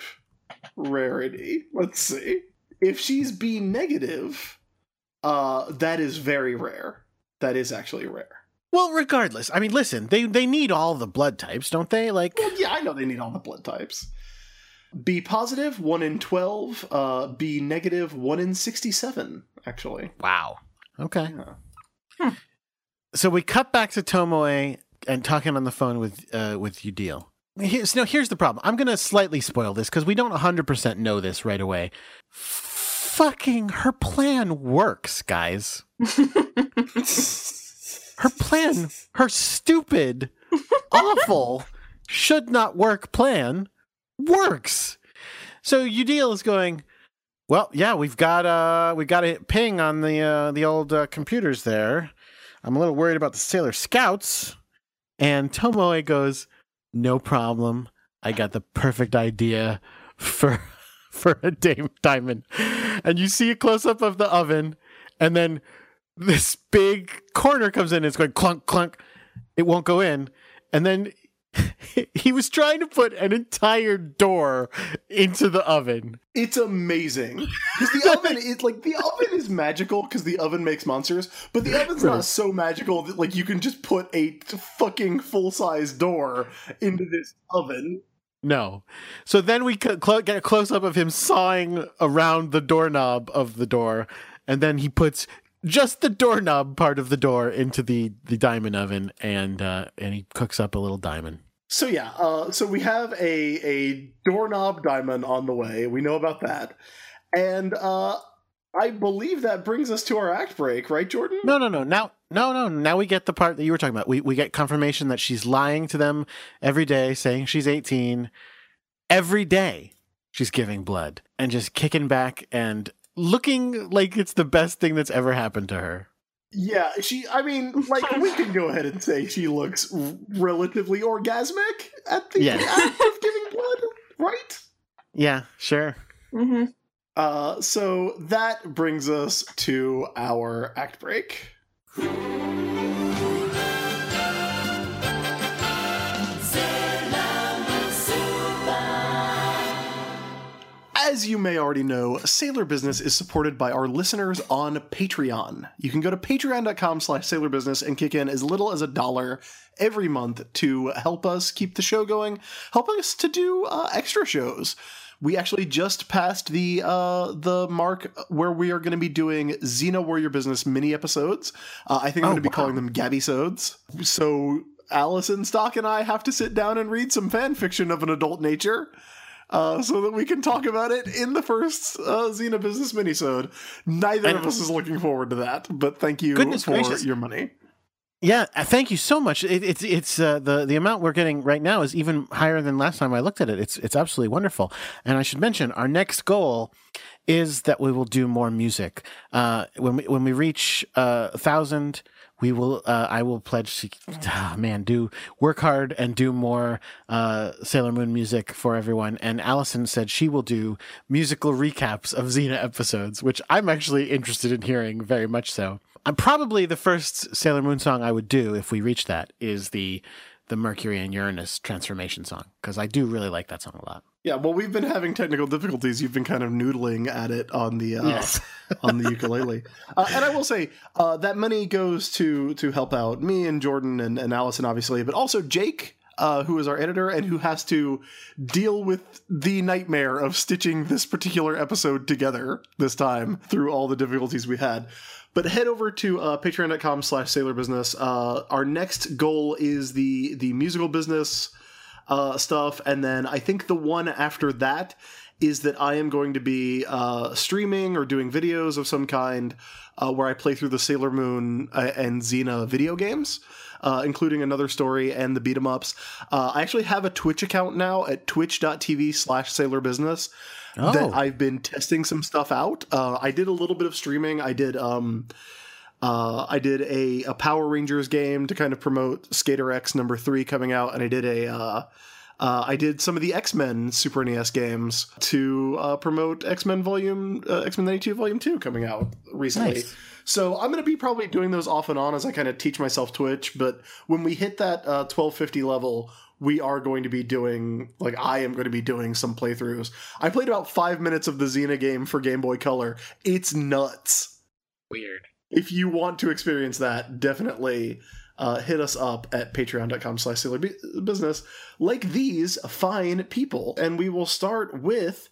rarity? Let's see. If she's B negative, uh that is very rare. That is actually rare. Well, regardless, I mean, listen, they they need all the blood types, don't they? Like, Well, yeah, I know they need all the blood types. B positive, 1 in 12. Uh, B negative, 1 in 67, actually. wow. Okay. Yeah. Hmm. So we cut back to Tomoe and talking on the phone with uh, with Eudial. Here's, no, here's the problem. I'm going to slightly spoil this because we don't 100% know this right away. Fucking her plan works, guys. [LAUGHS] Her plan, her stupid, awful, should not work plan works. So Eudial is going, well, yeah, we've got uh we got a ping on the uh the old uh, computers there. I'm a little worried about the Sailor Scouts. And Tomoe goes, "No problem. I got the perfect idea for [LAUGHS] for a diamond." And you see a close up of the oven and then this big corner comes in it's going clunk clunk. It won't go in. And then [LAUGHS] he was trying to put an entire door into the oven. It's amazing because the oven [LAUGHS] is like the oven is magical because the oven makes monsters, but the oven's not so magical that like you can just put a fucking full size door into this oven. No. So then we c- clo- get a close up of him sawing around the doorknob of the door, and then he puts just the doorknob part of the door into the, the diamond oven, and uh, and he cooks up a little diamond. So yeah, uh, so we have a a doorknob diamond on the way. We know about that, and uh, I believe that brings us to our act break, right, Jordan? No, no, no. Now, no, no. Now we get the part that you were talking about. We we get confirmation that she's lying to them every day, saying she's eighteen. Every day, she's giving blood and just kicking back and looking like it's the best thing that's ever happened to her. Yeah, she. I mean, like [LAUGHS] we can go ahead and say she looks r- relatively orgasmic at the Yes. act of giving blood, right? Yeah, sure. hmm Uh, so that brings us to our act break. As you may already know, Sailor Business is supported by our listeners on Patreon. You can go to patreon.com slash sailorbusiness and kick in as little as a dollar every month to help us keep the show going, help us to do uh, extra shows. We actually just passed the uh, the mark where we are going to be doing Xena Warrior Business mini episodes. Uh, I think I'm Oh, going to be wow. calling them Gabby Sodes. So Allison Stock and I have to sit down and read some fan fiction of an adult nature uh, so that we can talk about it in the first uh, Xena Business minisode. Neither And- of us is looking forward to that, but thank you for gracious. your money. Yeah, uh, thank you so much. It, it's it's uh, the the amount we're getting right now is even higher than last time I looked at it. It's it's absolutely wonderful. And I should mention our next goal is that we will do more music. Uh, when we when we reach uh, a thousand, we will. Uh, I will pledge to ah, man do work hard and do more uh, Sailor Moon music for everyone. And Allison said she will do musical recaps of Xena episodes, which I'm actually interested in hearing very much so. I'm probably the first Sailor Moon song I would do if we reach that is the the Mercury and Uranus transformation song because I do really like that song a lot. Yeah, well, we've been having technical difficulties. You've been kind of noodling at it on the uh, Yes. [LAUGHS] on the ukulele, uh, and I will say uh, that money goes to to help out me and Jordan and, and Allison, obviously, but also Jake, uh, who is our editor and who has to deal with the nightmare of stitching this particular episode together this time through all the difficulties we had. But head over to uh, patreon.com slash sailor business. Uh, our next goal is the the musical business uh, stuff, and then I think the one after that is that I am going to be uh, streaming or doing videos of some kind uh, where I play through the Sailor Moon uh, and Xena video games. Uh, including another story and the beat 'em ups. Uh, I actually have a Twitch account now at twitch.tv slash sailor business Oh. that I've been testing some stuff out. Uh, I did a little bit of streaming. I did um, uh, I did a, a Power Rangers game to kind of promote Skater X number three coming out, and I did a uh, uh, I did some of the X Men Super NES games to uh, promote X Men Volume uh, X Men ninety two Volume two coming out recently. Nice. So I'm going to be probably doing those off and on as I kind of teach myself Twitch. But when we hit that uh, 1250 level, we are going to be doing like I am going to be doing some playthroughs. I played about five minutes of the Xena game for Game Boy Color. It's nuts. Weird. If you want to experience that, definitely uh, hit us up at patreon.com slash sailor business like these fine people. And we will start with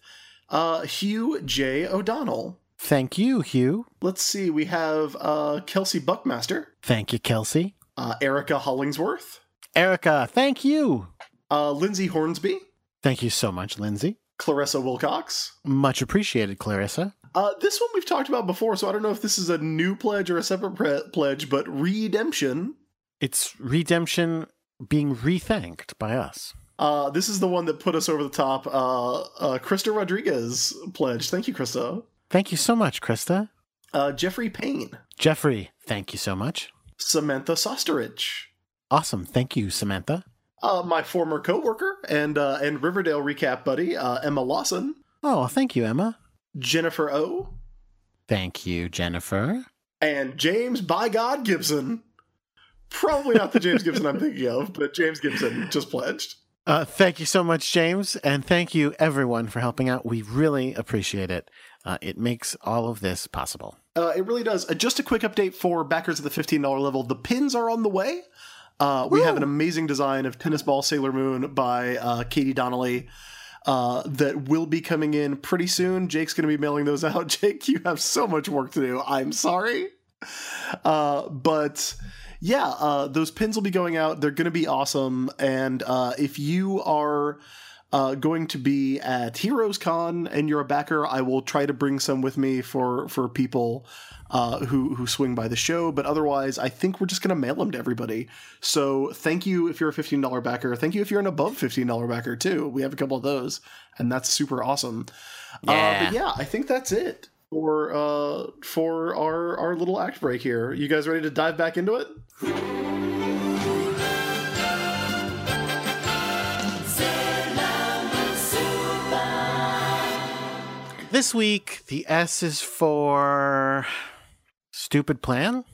uh, Hugh J. O'Donnell. Thank you, Hugh. Let's see, we have uh, Kelsey Buckmaster, Thank you, Kelsey. uh, Erica Hollingsworth, Erica, thank you. uh, Lindsay Hornsby, Thank you so much, Lindsay. Clarissa Wilcox. Much appreciated, Clarissa. Uh, this one we've talked about before, so I don't know if this is a new pledge or a separate pre- pledge, but Redemption. It's redemption being rethanked by us. Uh, this is the one that put us over the top. Uh, uh, Krista Rodriguez pledge. Thank you, Krista. Thank you so much, Krista. Uh, Jeffrey Payne. Jeffrey, thank you so much. Samantha Sosterich. Awesome. Thank you, Samantha. Uh, my former coworker and uh, and Riverdale recap buddy, uh, Emma Lawson. Oh, thank you, Emma. Jennifer O. Thank you, Jennifer. and James by God Gibson. Probably not the James Gibson I'm thinking of, but James Gibson just pledged. Uh, thank you so much, James. And thank you, everyone, for helping out. We really appreciate it. Uh, it makes all of this possible. Uh, it really does. Uh, just a quick update for backers at the $15 level. The pins are on the way. Uh, we have an amazing design of Tennis Ball Sailor Moon by uh, Katie Donnelly uh, that will be coming in pretty soon. Jake's going to be mailing those out. [LAUGHS] Jake, you have so much work to do. I'm sorry. Uh, but yeah, uh, those pins will be going out. They're going to be awesome. And uh, if you are uh, going to be at Heroes Con and you're a backer, I will try to bring some with me for for people uh, who who swing by the show. But otherwise, I think we're just going to mail them to everybody. So thank you if you're a fifteen dollar backer. Thank you if you're an above fifteen dollar backer too. We have a couple of those, and that's super awesome. Uh, Yeah. but yeah, I think that's it for uh for our our little act break here. You guys ready to dive back into it? This week, the S is for stupid plan.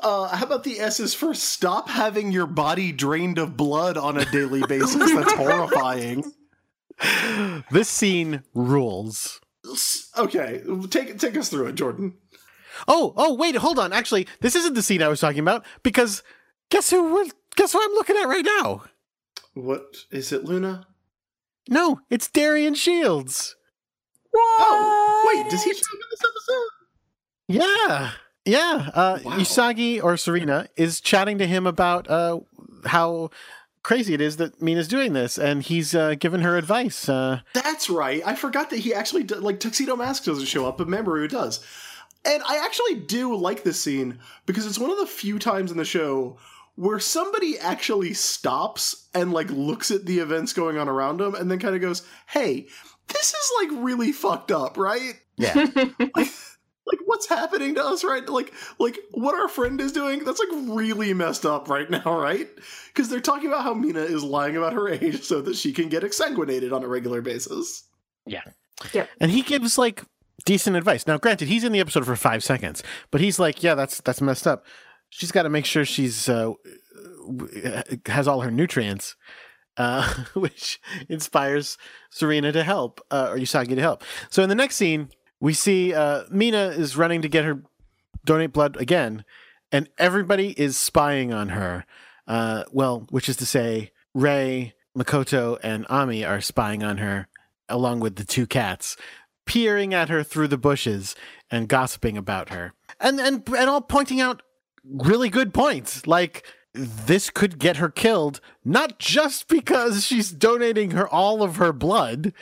Uh, how about the S is for stop having your body drained of blood on a daily basis? [LAUGHS] That's horrifying. This scene rules. Okay, take take us through it, Jordan. Oh, oh, wait, hold on. Actually, this isn't the scene I was talking about because guess who? We're, guess who I'm looking at right now? What is it, Luna? No, it's Darien Shields. Oh, wait, does he show up in this episode? Yeah. Yeah. Uh, Wow. Usagi or Serena is chatting to him about uh, how crazy it is that Mina's doing this, and he's uh, giving her advice. Uh, That's right. I forgot that he actually d- like Tuxedo Mask doesn't show up, but Mamoru does. And I actually do like this scene because it's one of the few times in the show where somebody actually stops and like looks at the events going on around them and then kind of goes, "Hey, this is like really fucked up, right?" yeah. [LAUGHS] like like what's happening to us right like like what our friend is doing that's like really messed up right now [LAUGHS] right because they're talking about how mina is lying about her [LAUGHS] age so that she can get exsanguinated on a regular basis yeah yeah and he gives like decent advice. Now, granted, he's in the episode for five seconds, but he's like, "Yeah, that's that's messed up. She's got to make sure she's uh, has all her nutrients." Uh, [LAUGHS] which inspires Serena to help, uh, or Usagi to help. So in the next scene, we see uh, Mina is running to get her donate blood again, and everybody is spying on her. Uh, well, which is to say, Ray, Makoto, and Ami are spying on her, along with the two cats, peering at her through the bushes and gossiping about her, and and and all pointing out really good points, like this could get her killed, not just because she's donating her all of her blood,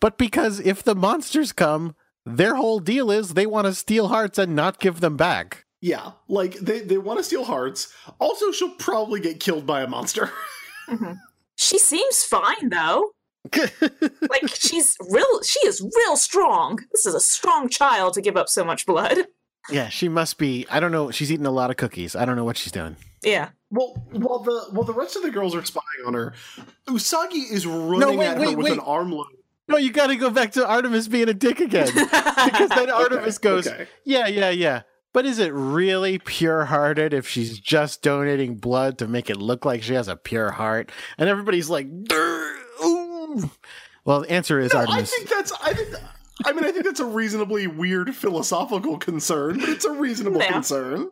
but because if the monsters come, their whole deal is they want to steal hearts and not give them back. Yeah, like they they want to steal hearts. Also, she'll probably get killed by a monster. [LAUGHS] Mm-hmm. She seems fine though. [LAUGHS] Like she's real she is real strong. This is a strong child to give up so much blood. Yeah, she must be. I don't know. She's eating a lot of cookies. I don't know what she's doing. Yeah. well, while the while the rest of the girls are spying on her, Usagi is running wait, at her wait, with wait. an arm load. No, you got to go back to Artemis being a dick again. [LAUGHS] because then [LAUGHS] Artemis Okay, goes, okay. yeah, yeah, yeah. But is it really pure hearted if she's just donating blood to make it look like she has a pure heart? And everybody's like, "Durr, ooh. Well, the answer is No, I Artemis. think that's I think I mean I think that's a reasonably weird philosophical concern, but it's a reasonable Yeah. concern.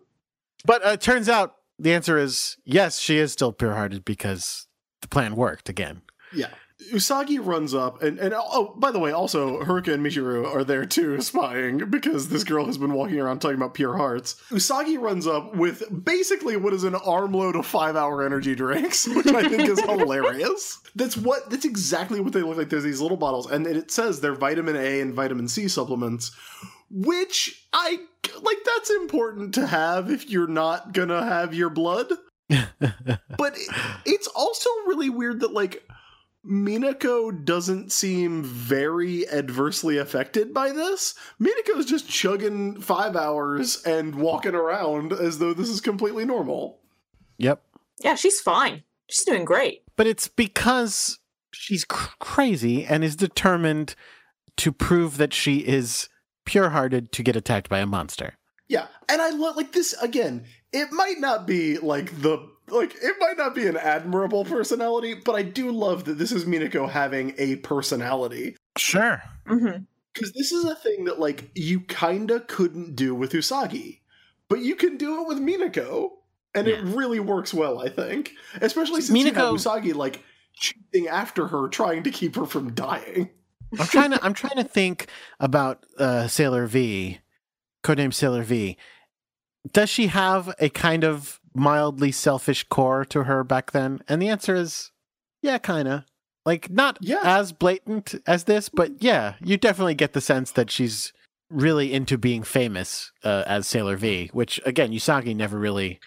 But uh, it turns out the answer is yes, she is still pure hearted because the plan worked again. Yeah. Usagi runs up and, and oh by the way also Haruka and Michiru are there too [LAUGHS] spying because this girl has been walking around talking about pure hearts. Usagi runs up with basically what is an armload of 5 hour energy drinks, [LAUGHS] which I think is hilarious. That's what that's exactly what they look like. There's these little bottles and it says they're vitamin A and vitamin C supplements which I like that's important to have if you're not to have your blood. [LAUGHS] But it, it's also really weird that like Minako doesn't seem very adversely affected by this. Minako's just chugging five hours and walking around as though this is completely normal. Yep. Yeah, she's fine. She's doing great. But it's because she's cr- crazy and is determined to prove that she is pure hearted to get attacked by a monster. Yeah, and I love like this again. It might not be like the like it might not be an admirable personality, but I do love that this is Minako having a personality. Sure. hmm Because this is a thing that, like, you kinda couldn't do with Usagi, but you can do it with Minako, and it really works well, I think. Especially since you have Minako- Usagi, like, chasing after her, trying to keep her from dying. I'm trying to I'm trying to think about uh, Sailor V, codename Sailor V. Does she have a kind of mildly selfish core to her back then? And the answer is yeah, kind of. Like not Yeah. as blatant as this, but yeah, you definitely get the sense that she's really into being famous uh, as Sailor V, which again, Usagi never really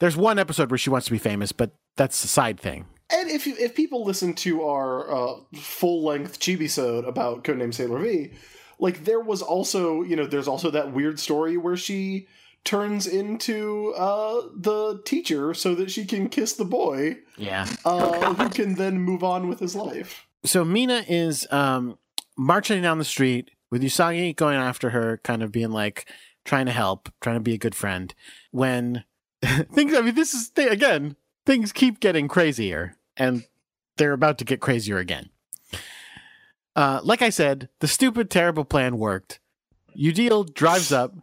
There's one episode where she wants to be famous, but that's a side thing. And if you, if people listen to our uh, full length Chibi-sode about Codename Sailor V, like there was also you know there's also that weird story where she turns into uh, the teacher so that she can kiss the boy, Yeah. uh, who can then move on with his life. so Mina is um, marching down the street with Usagi going after her, kind of being like trying to help, trying to be a good friend. When [LAUGHS] things, I mean, this is again, things keep getting crazier, and they're about to get crazier again. Uh, like I said, the stupid, terrible plan worked. Eudial drives up,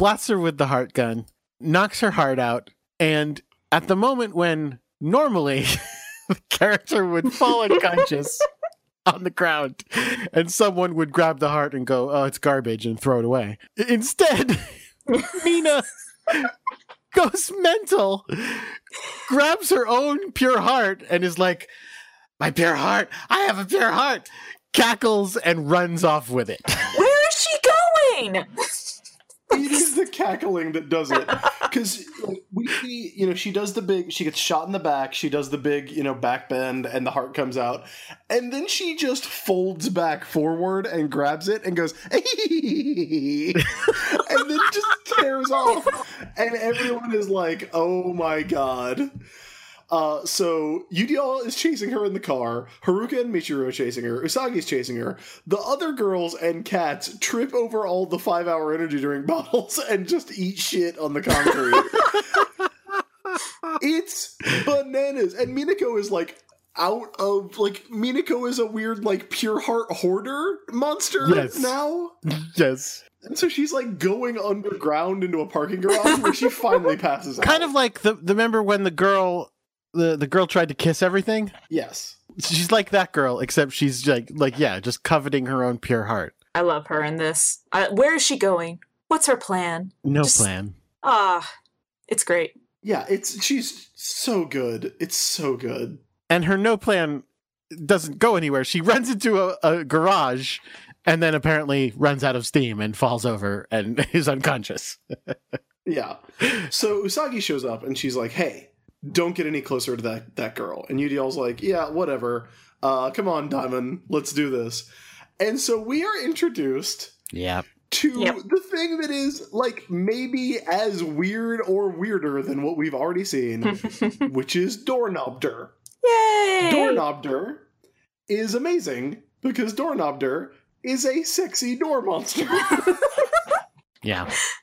blasts her with the heart gun, knocks her heart out, and at the moment when normally [LAUGHS] the character would fall unconscious [LAUGHS] on the ground and someone would grab the heart and go, oh, it's garbage and throw it away. Instead, [LAUGHS] Mina goes mental, grabs her own pure heart and is like, my pure heart, I have a pure heart, cackles and runs off with it. Where is she going? It is the cackling that does it. Because like, we see you know she does the big she gets shot in the back she does the big you know back bend and the heart comes out. And then she just folds back forward and grabs it and goes [LAUGHS] and then just tears off. And everyone is like oh my god uh, so Eudial is chasing her in the car. Haruka and Michiru are chasing her. Usagi's chasing her. The other girls and cats trip over all the five-hour energy drink [LAUGHS] bottles and just eat shit on the concrete. [LAUGHS] it's bananas. And Minako is like out of like Minako is a weird like pure heart hoarder monster Yes. now. yes. And so she's like going underground into a parking garage where she finally passes out. Kind of like the, the remember when the girl the, the girl tried to kiss everything? yes. She's like that girl, except she's like like yeah, just coveting her own pure heart. I love her in this. Uh, where is she going? What's her plan? No Just- plan. Ah, it's great. Yeah, it's she's so good. It's so good. And her no plan doesn't go anywhere. She [LAUGHS] runs into a, a garage and then apparently runs out of steam and falls over and [LAUGHS] is unconscious. [LAUGHS] Yeah. So Usagi shows up and she's like, "Hey, don't get any closer to that that girl." And Eudial's like, "Yeah, whatever. Uh, come on, Diamond, let's do this." And so we are introduced Yeah. to Yep. the thing that is like maybe as weird or weirder than what we've already seen, [LAUGHS] which is Doorknobder. Yay! Doorknobder is amazing because Doorknobder is a sexy door monster. [LAUGHS] Yeah. [LAUGHS]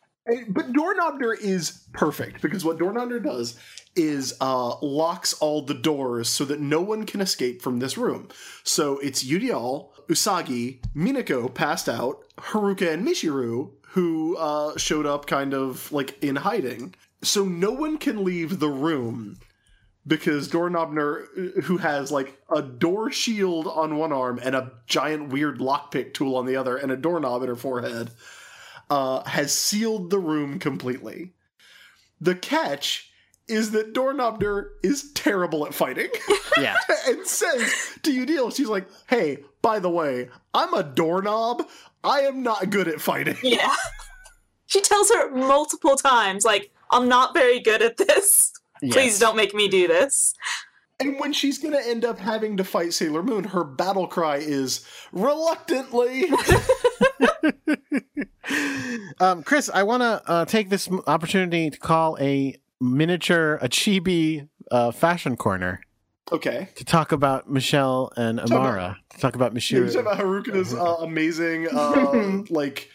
But Doorknobder is perfect because what Doorknobder does is uh, locks all the doors so that no one can escape from this room. So it's Eudial, Usagi, Minako passed out, Haruka and Michiru who uh, showed up kind of like in hiding. So no one can leave the room because Doorknobder, who has like a door shield on one arm and a giant weird lockpick tool on the other and a doorknob in her forehead, uh, has sealed the room completely. The catch is that Doorknobder is terrible at fighting [LAUGHS] Yeah. [LAUGHS] and says to Eudial, she's like, hey, by the way, I'm a doorknob. I am not good at fighting. Yeah. [LAUGHS] She tells her multiple times, like, I'm not very good at this. Please Yes. don't make me do this. And when she's going to end up having to fight Sailor Moon, her battle cry is reluctantly. [LAUGHS] Um, Chris, I want to uh, take this opportunity to call a miniature, a chibi uh, fashion corner okay. to talk about Michelle and Amara. To talk about Yeah, you talk about Haruka's uh, amazing, uh, [LAUGHS] like,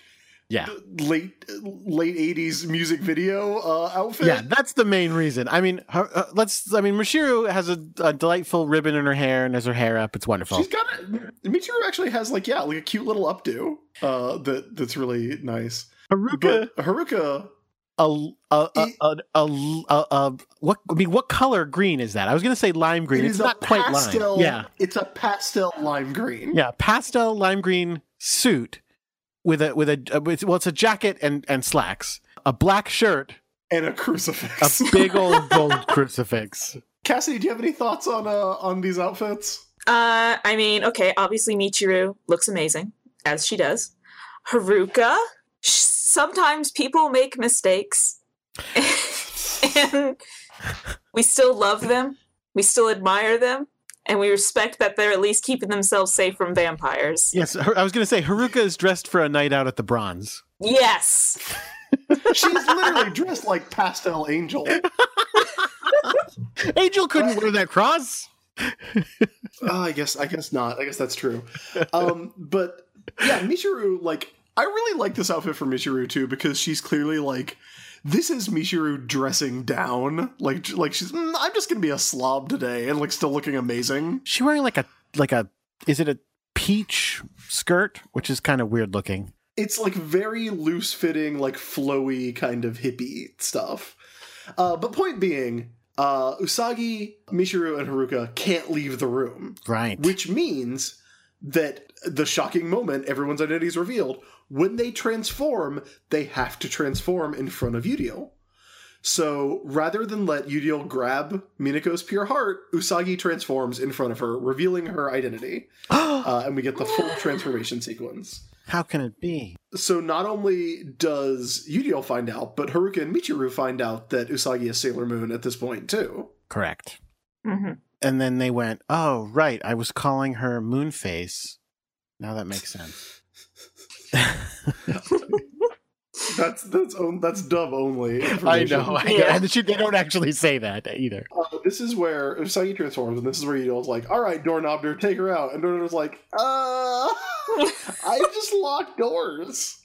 Yeah. late late 80s music video uh, outfit. Yeah, that's the main reason. I mean, her, uh, let's. I mean, Michiru has a, a delightful ribbon in her hair and has her hair up. It's wonderful. She's got it. Michiru actually has like yeah, like a cute little updo uh, that that's really nice. Haruka, But Haruka, a, a, a, a, a, a, a- what? I mean, what color green is that? I was going to say lime green. it It's not quite pastel. lime. Yeah, it's a pastel lime green. yeah, pastel lime green suit with a with a uh, with, well, it's a jacket and and slacks, a black shirt, and a crucifix, a big old [LAUGHS] gold crucifix. Cassidy, do you have any thoughts on uh, on these outfits? Uh, I mean, okay, obviously Michiru looks amazing, as she does. Haruka, sh- sometimes people make mistakes. [LAUGHS] and we still love them, we still admire them, and we respect that they're at least keeping themselves safe from vampires. Yes, I was going to say Haruka is dressed for a night out at the Bronze. Yes! [LAUGHS] She's literally dressed like pastel angel. [LAUGHS] Angel couldn't wear that cross. Oh, [LAUGHS] I guess I guess not. I guess that's true. Um, but yeah, Michiru, like I really like this outfit for Michiru too because she's clearly like this is Michiru dressing down. Like like she's "Mm, I'm just gonna be a slob today and like still looking amazing. She wearing like a like a is it a peach skirt, which is kind of weird looking. It's like very loose fitting, like flowy kind of hippie stuff. Uh, but point being, uh, Usagi, Michiru, and Haruka can't leave the room. Right. which means that the shocking moment everyone's identity is revealed when they transform they have to transform in front of Eudial so rather than let Eudial grab Minako's pure heart Usagi transforms in front of her revealing her identity [GASPS] uh, and we get the full transformation sequence How can it be? so not only does Eudial find out but Haruka and Michiru find out that Usagi is Sailor Moon at this point too Correct. Mhm. And then they went, "Oh, right, I was calling her Moonface." Now that makes sense. [LAUGHS] that's that's on, that's dub only I know. I know. Yeah. And she, they don't actually say that either. Uh, this is where Usagi transforms, and this is where you Eudial's like, "All right, Doorknobder, take her out," and Doorknobder's like, "Uh, [LAUGHS] I just locked doors,"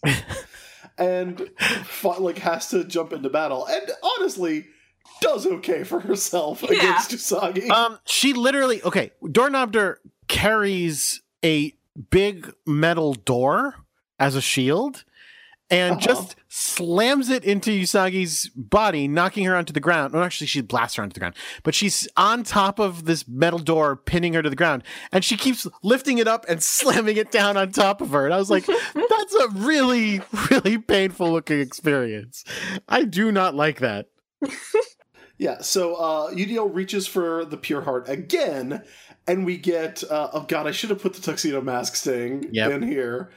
[LAUGHS] and fi- like has to jump into battle, and honestly, does okay for herself Yeah. against Usagi. Um, she literally okay. Doorknobder carries a big metal door as a shield, and Uh-huh. just slams it into Usagi's body, knocking her onto the ground. No, actually, she blasts her onto the ground, but she's on top of this metal door, pinning her to the ground, and she keeps lifting it up and [LAUGHS] slamming it down on top of her. And I was like, [LAUGHS] that's a really, really painful looking experience. I do not like that. [LAUGHS] Yeah, so uh, Eudial reaches for the pure heart again, and we get uh, oh god, I should have put the tuxedo mask sting Yep. in here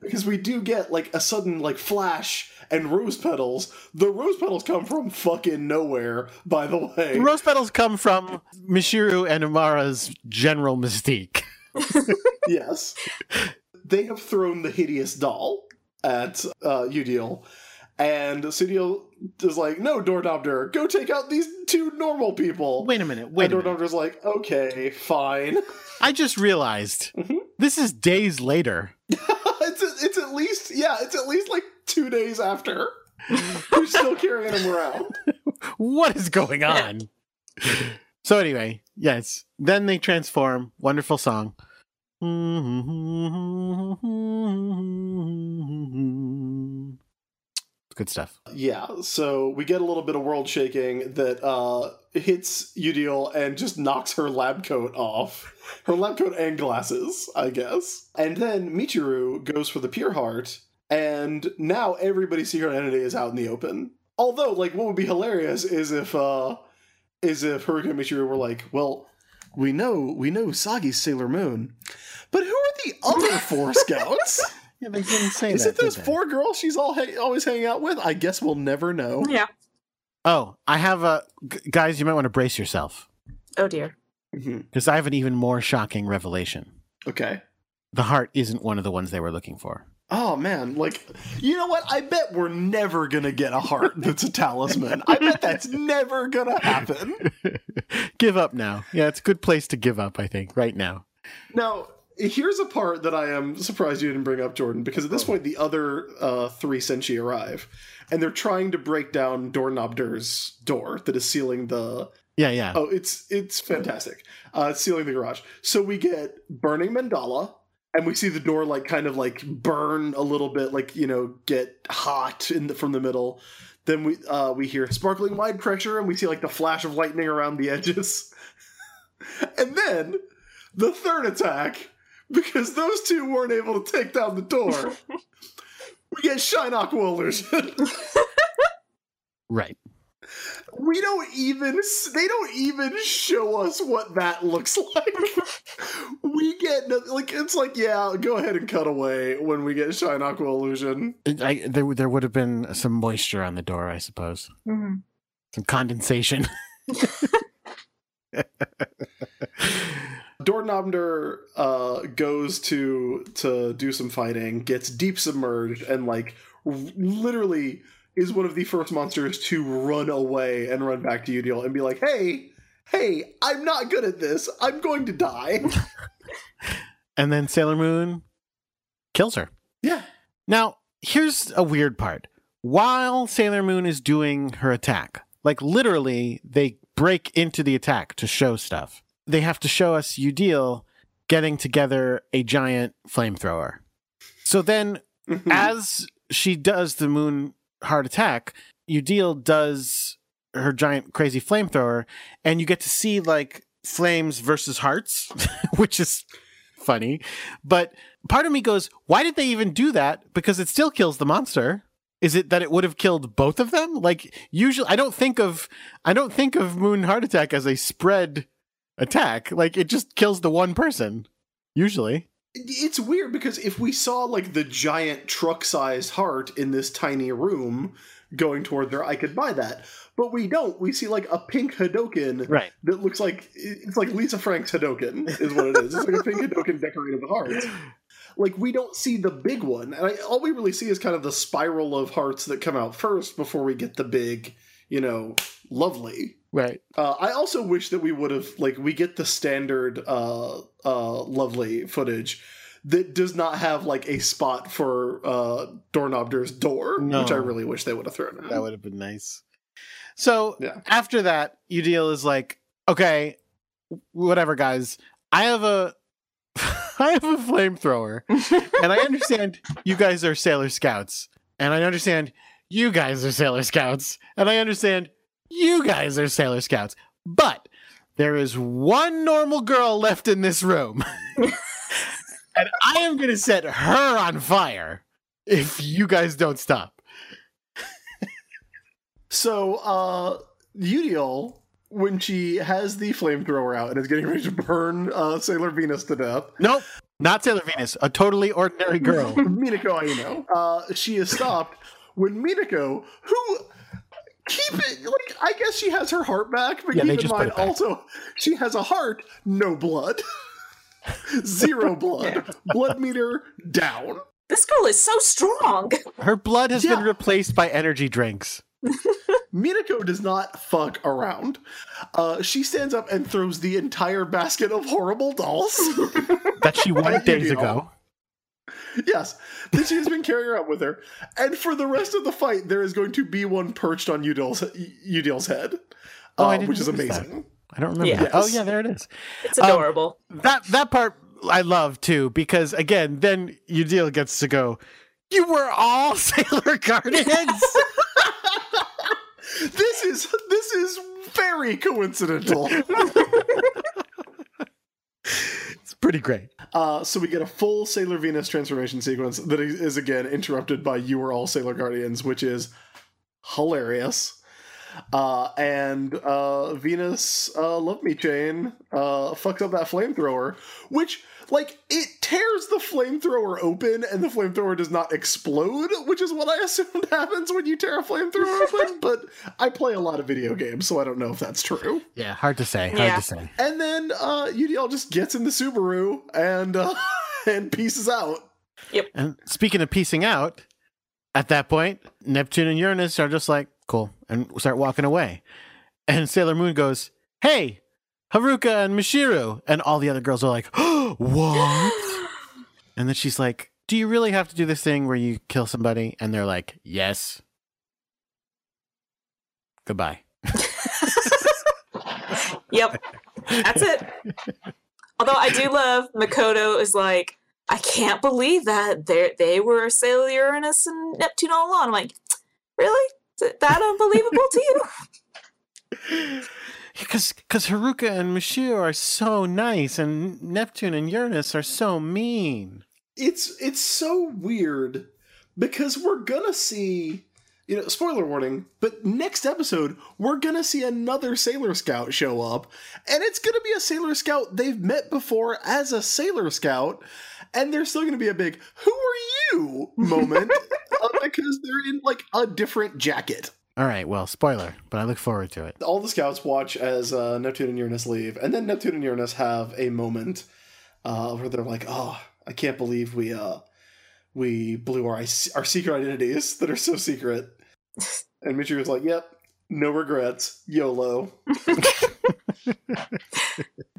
because we do get like a sudden like flash and rose petals. The rose petals come from fucking nowhere, by the way. The rose petals come from Michiru and Amara's general mystique. [LAUGHS] yes, they have thrown the hideous doll at uh, Eudial. And Sudiel is like, no, Doorknobder, go take out these two normal people. Wait a minute, wait and like, okay, fine. I just realized [LAUGHS] Mhm. this is days later. [LAUGHS] it's at least yeah, it's at least like two days after. You're still carrying him around. [LAUGHS] What is going on? so anyway, yes. Then they transform. Wonderful song. [LAUGHS] Good stuff. Yeah, so we get a little bit of world shaking that uh, hits Eudial and just knocks her lab coat off. Her lab coat and glasses, I guess. And then Michiru goes for the pure heart, and now everybody's secret identity is out in the open. Although, like, what would be hilarious is if uh is if Haruka and Michiru were like, well, we know we know Sagi's Sailor Moon, but who are the other four scouts? Yeah, they didn't say Is that. it those four girls she's all ha- always hanging out with? I guess we'll never know. Yeah. Oh, I have a g- guys. You might want to brace yourself Oh dear. Mm-hmm. Because I have an even more shocking revelation. Okay. The heart isn't one of the ones they were looking for. Oh man, like you know what? I bet we're never gonna get a heart that's a talisman. I bet that's never gonna happen. [LAUGHS] give up now. Yeah, it's a good place to give up. I think right now. Now, here's a part that I am surprised you didn't bring up, Jordan, because at this point the other uh, three Senshi arrive, and they're trying to break down Doorknobder's door that is sealing the Yeah, yeah. Oh, it's it's fantastic. Uh, it's sealing the garage. So we get burning mandala, and we see the door like kind of like burn a little bit, like you know, get hot in the, from the middle. Then we uh, we hear sparkling wide pressure, and we see like the flash of lightning around the edges. [LAUGHS] and then the third attack, [LAUGHS] because those two weren't able to take down the door. [LAUGHS] we get shine aqua illusion. Right. We don't even they don't even show us what that looks [LAUGHS] like. we get no- like it's like yeah, go ahead and cut away when we get Shine Aqua Illusion. I, there, there would have been some moisture on the door, I suppose. Mhm. Some condensation. Doorknobder uh, goes to to do some fighting, gets deep submerged, and like r- literally is one of the first monsters to run away and run back to Eudial and be like, "Hey, hey, I'm not good at this. I'm going to die." [LAUGHS] and then Sailor Moon kills her. yeah. Now, here's a weird part. While Sailor Moon is doing her attack, like literally, they break into the attack to show stuff. They have to show us Eudial getting together a giant flamethrower. So then, Mhm. [LAUGHS] as she does the moon heart attack, Eudial does her giant crazy flamethrower, and you get to see like flames versus hearts, [LAUGHS] which is funny. But part of me goes, why did they even do that? Because it still kills the monster. Is it that it would have killed both of them? Like usually I don't think of I don't think of moon heart attack as a spread attack. Like it just kills the one person. Usually. it's weird because if we saw like the giant truck-sized heart in this tiny room going toward there, I could buy that. But we don't. We see like a pink Hadoken Right. that looks like it's like Lisa Frank's Hadoken is what it is. It's like a pink Hadoken decorated with hearts. Like we don't see the big one, and I, all we really see is kind of the spiral of hearts that come out first before we get the big, you know, lovely. Right. Uh, I also wish that we would have like we get the standard uh, uh, lovely footage that does not have like a spot for uh, Doorknobder's door, No. which I really wish they would have thrown in. That would have been nice. So Yeah. after that, Eudial is like, okay, whatever, guys. I have a [LAUGHS] I have a flamethrower. [LAUGHS] and I understand you guys are Sailor Scouts. And I understand you guys are Sailor Scouts. And I understand you guys are Sailor Scouts. But there is one normal girl left in this room. [LAUGHS] and I am going to set her on fire if you guys don't stop. So uh, Eudial, when she has the flamethrower out and is getting ready to burn uh, Sailor Venus to death, Nope, not Sailor Venus, a totally ordinary girl. [LAUGHS] Minako Aino, uh, she is stopped when Minako, who keep it like I guess she has her heart back, but Yeah, keep in mind also she has a heart, no blood. [LAUGHS] Zero [LAUGHS] blood. Blood meter down. This girl is so strong. Her blood has been replaced by energy drinks. [LAUGHS] Minako does not fuck around. Uh, she stands up and throws the entire basket of horrible dolls. That she won days ago. Yes, that she has been carrying around with her. And for the rest of the fight, there is going to be one perched on Eudial's, Eudial's head, Oh, uh, which is notice that. amazing. I don't remember. Yes. that. Oh yeah, there it is. It's Um, adorable. That that part I love too because again, then Eudial gets to go. You were all [LAUGHS] Sailor Guardians. [LAUGHS] This is this is very coincidental. [LAUGHS] it's pretty great. Uh, so we get a full Sailor Venus transformation sequence that is, again interrupted by "You Are All Sailor Guardians," which is hilarious. Uh, and uh, Venus uh, Love Me Chain uh, fucks up that flamethrower, which like it tears the flamethrower open, and the flamethrower does not explode, which is what I [LAUGHS] assumed happens when you tear a flamethrower open. [LAUGHS] But I play a lot of video games, so I don't know if that's true. Yeah, hard to say. Hard Yeah. to say. And then uh, Eudial just gets in the Subaru and uh, [LAUGHS] and pieces out. Yep. And speaking of piecing out, at that point, Neptune and Uranus are just like, cool, and start walking away. And Sailor Moon goes, hey, Haruka and Michiru. And all the other girls are like, [GASPS] what? and then she's like, do you really have to do this thing where you kill somebody? And they're like, yes. Goodbye. [LAUGHS] Yep. That's it. Although I do love Makoto is like, I can't believe that they they were Sailor Uranus and Neptune all along. I'm like, really? Is that unbelievable to you? [LAUGHS] Because because Haruka and Michiru are so nice, and Neptune and Uranus are so mean. It's it's so weird because we're gonna see you know, spoiler warning, but next episode, we're gonna see another Sailor Scout show up, and it's gonna be a Sailor Scout they've met before as a Sailor Scout, and there's still gonna be a big "Who are you?" moment [LAUGHS] uh, because they're in like a different jacket. All right, well, spoiler, but I look forward to it. all the scouts watch as uh, Neptune and Uranus leave, and then Neptune and Uranus have a moment uh, where they're like, "Oh, I can't believe we uh, we blew our our secret identities that are so secret." [LAUGHS] And Michiru's like, "Yep, no regrets, YOLO." [LAUGHS]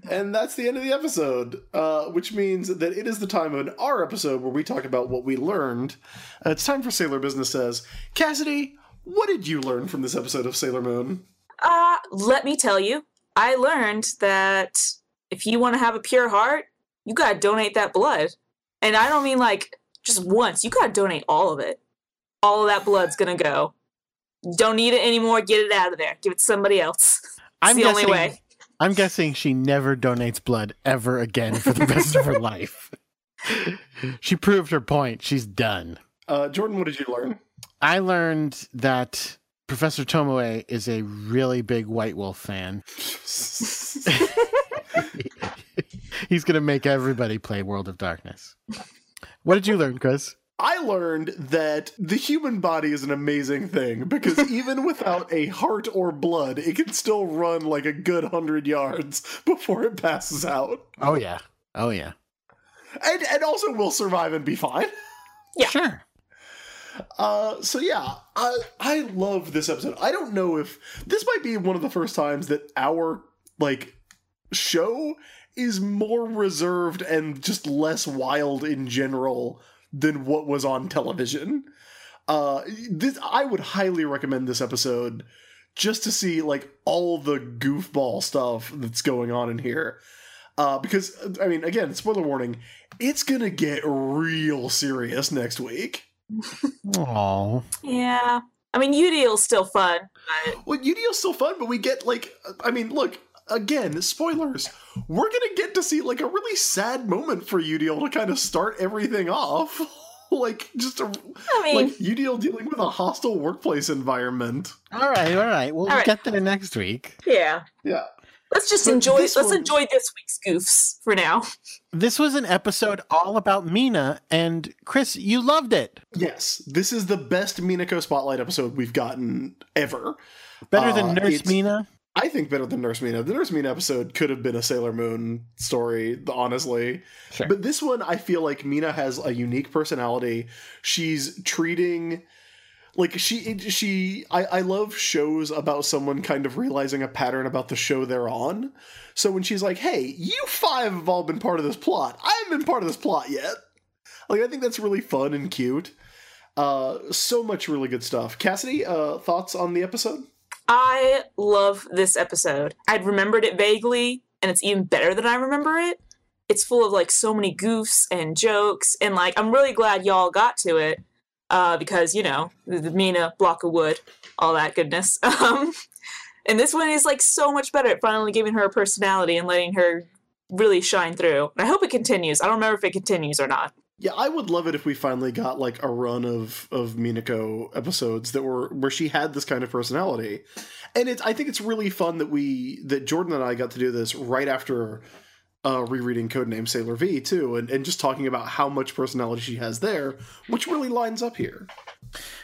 and that's the end of the episode, uh, which means that it is the time in our episode where we talk about what we learned. Uh, it's time for Sailor Business Says. Cassidy, what did you learn from this episode of Sailor Moon? Uh, let me tell you, I learned that if you want to have a pure heart, you gotta donate that blood. And I don't mean like just once, you gotta donate all of it. All of that blood's gonna go. Don't need it anymore, get it out of there. Give it to somebody else. It's I'm the only guessing- way. I'm guessing she never donates blood ever again for the rest of her [LAUGHS] life. She proved her point. She's done. Uh, Jordan, what did you learn? I learned that Professor Tomoe is a really big White Wolf fan. [LAUGHS] He's going to make everybody play World of Darkness. What did you learn, Chris? I learned that the human body is an amazing thing because [LAUGHS] even without a heart or blood, it can still run like a good hundred yards before it passes out, Oh, yeah. Oh, yeah. and and also will survive and be fine. Yeah. Sure. Uh, so yeah, I I love this episode. I don't know if this might be one of the first times that our like show is more reserved and just less wild in general than what was on television. Uh, this I would highly recommend this episode just to see like all the goofball stuff that's going on in here. Uh, because I mean, again, spoiler warning, it's gonna get real serious next week. Oh. Yeah. I mean Eudial's still fun, but Well, Eudial's still fun, but we get like, I mean, look again, spoilers. We're gonna get to see like a really sad moment for Eudial to kind of start everything off. [LAUGHS] like just a I mean, like Eudial dealing with a hostile workplace environment. All right, all right. We'll All right. get there next week. yeah. Yeah. Let's just But enjoy. this Let's one- enjoy this week's goofs for now. This was an episode all about Mina, and Chris, you loved it. Yes, this is the best Minako spotlight episode we've gotten ever. Better Uh, than Nurse Mina. I think better than Nurse Mina. The Nurse Mina episode could have been a Sailor Moon story, honestly. Sure. But this one, I feel like Mina has a unique personality. She's treating like she she I, I love shows about someone kind of realizing a pattern about the show they're on. So when she's like, "Hey, you five have all been part of this plot. I haven't been part of this plot yet." Like I think that's really fun and cute. Uh, so much really good stuff. Cassidy, uh, thoughts on the episode? I love this episode. I'd remembered it vaguely, and it's even better than I remember it. It's full of like so many goofs and jokes, and like I'm really glad y'all got to it uh, because you know the, Mina block of wood, all that goodness. [LAUGHS] Um, and this one is like so much better at finally giving her a personality and letting her really shine through. And I hope it continues. I don't remember if it continues or not. Yeah, I would love it if we finally got like a run of of Minako episodes that were where she had this kind of personality. And it's I think it's really fun that we that Jordan and I got to do this right after uh rereading Codename Sailor V too and, and just talking about how much personality she has there, which really lines up here.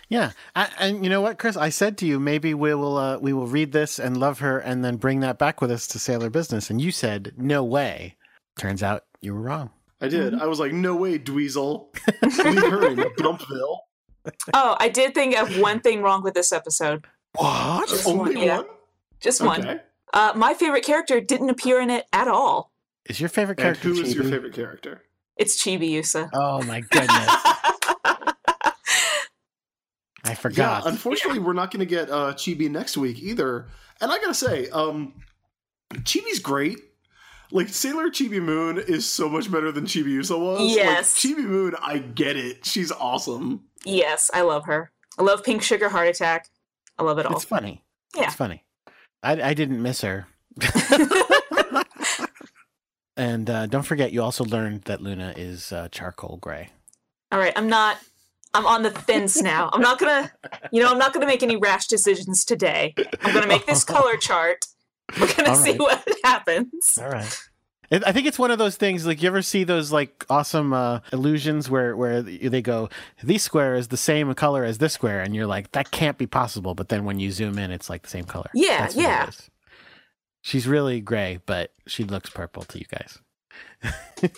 Yeah, I, and you know what, Chris? I said to you, maybe we will uh, we will read this and love her, and then bring that back with us to Sailor Business. And you said, "No way." Turns out you were wrong. I did. I was like, no way, Dweezil. Leave her in Dumpville. [LAUGHS] Oh, I did think of one thing wrong with this episode. What? Just Only one, yeah. one? Just one. Uh, my favorite character didn't appear in it at all. Is your favorite And character? who is your favorite character? It's Chibi Usa. Oh my goodness! [LAUGHS] I forgot. Yeah, unfortunately, we're not going to get uh, Chibi next week either. And I gotta say, um, Chibi's great. Like Sailor Chibi Moon is so much better than Chibi Usa was. Yes. like, Chibi Moon, I get it. She's awesome. yes, I love her. I love Pink Sugar Heart Attack. I love it all. it's funny. Yeah. It's funny. I, I didn't miss her. [LAUGHS] [LAUGHS] and uh, don't forget, you also learned that Luna is uh, charcoal gray. all right, I'm not. I'm on the fence now. I'm not gonna, you know, I'm not gonna make any rash decisions today. I'm gonna make this color chart. We're gonna see what happens. All right. I think it's one of those things like you ever see those like awesome uh, illusions where where they go this square is the same color as this square and you're like that can't be possible but then when you zoom in it's like the same color. Yeah, yeah. Is. She's really gray but she looks purple to you guys. [LAUGHS]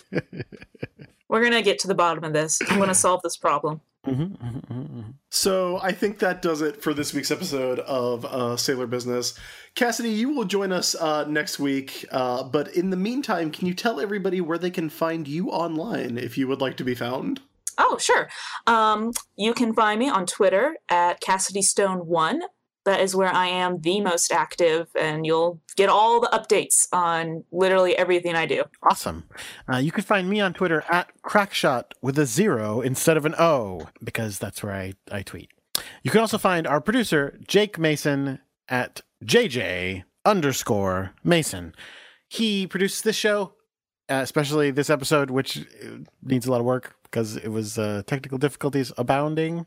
We're gonna get to the bottom of this. I'm gonna solve this problem. Mhm, mhm, mhm, mhm. So I think that does it for this week's episode of uh, Sailor Business. Cassidy, you will join us uh, next week. Uh, but in the meantime, can you tell everybody where they can find you online if you would like to be found? Oh, sure. Um, you can find me on Twitter at Cassidy Stone One. That is where I am the most active, and you'll get all the updates on literally everything I do. Awesome. Uh, you can find me on Twitter at crackshot with a zero instead of an O because that's where I, I tweet. You can also find our producer, Jake Mason, at JJ underscore Mason. He produces this show, uh, especially this episode, which uh, needs a lot of work because it was uh, technical difficulties abounding.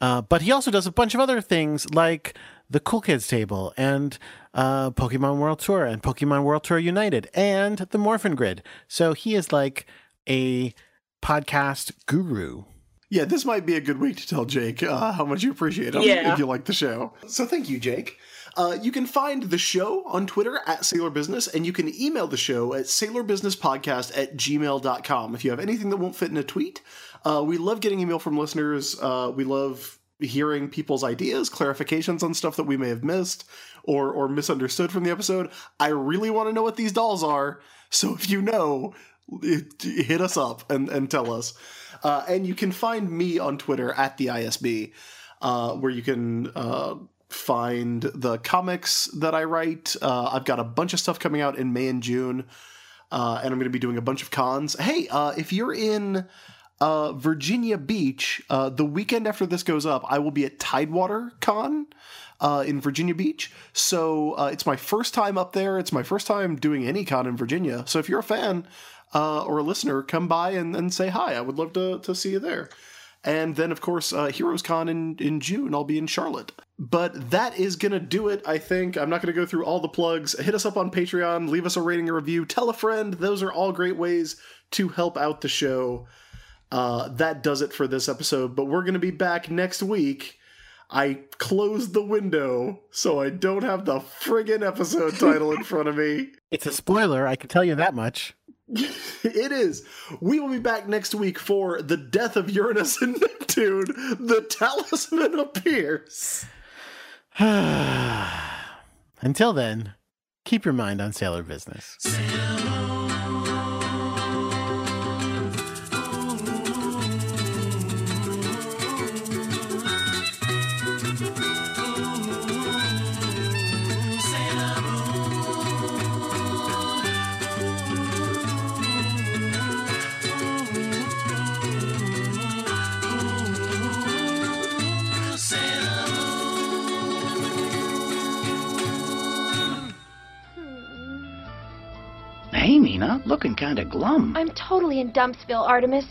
Uh, but he also does a bunch of other things like the Cool Kids Table and uh, Pokemon World Tour and Pokemon World Tour United and the Morphin Grid. So he is like a podcast guru. Yeah, this might be a good week to tell Jake uh, how much you appreciate him Yeah. if you like the show. So thank you, Jake. Uh, you can find the show on Twitter at Sailor Business, and you can email the show at sailorbusinesspodcast at gmail.com if you have anything that won't fit in a tweet. Uh, we love getting email from listeners. Uh, we love hearing people's ideas, clarifications on stuff that we may have missed or, or misunderstood from the episode. I really want to know what these dolls are, so if you know, it- hit us up and, and tell us. Uh, and you can find me on Twitter at the ISB, uh, where you can uh, find the comics that I write. Uh, I've got a bunch of stuff coming out in May and June, uh, and I'm going to be doing a bunch of cons. Hey, uh, if you're in uh, Virginia Beach, uh, the weekend after this goes up, I will be at Tidewater Con. Uh, in Virginia Beach. So it's my first time up there. It's my first time doing any con in Virginia. So if you're a fan or a listener, come by and, and say hi. I would love to, to see you there. And then, of course, uh, Heroes Con in, in June. I'll be in Charlotte. But that is going to do it, I think. I'm not going to go through all the plugs. Hit us up on Patreon, leave us a rating and review, tell a friend. Those are all great ways to help out the show. Uh, that does it for this episode, but we're going to be back next week. I closed the window so I don't have the friggin' episode title in front of me. [LAUGHS] It's a spoiler, I can tell you that much. It is. We will be back next week for The Death of Uranus and Neptune. The talisman appears. [SIGHS] Until then, keep your mind on sailor business. Hey, Mina, looking kind of glum. I'm totally in Dumpsville, Artemis.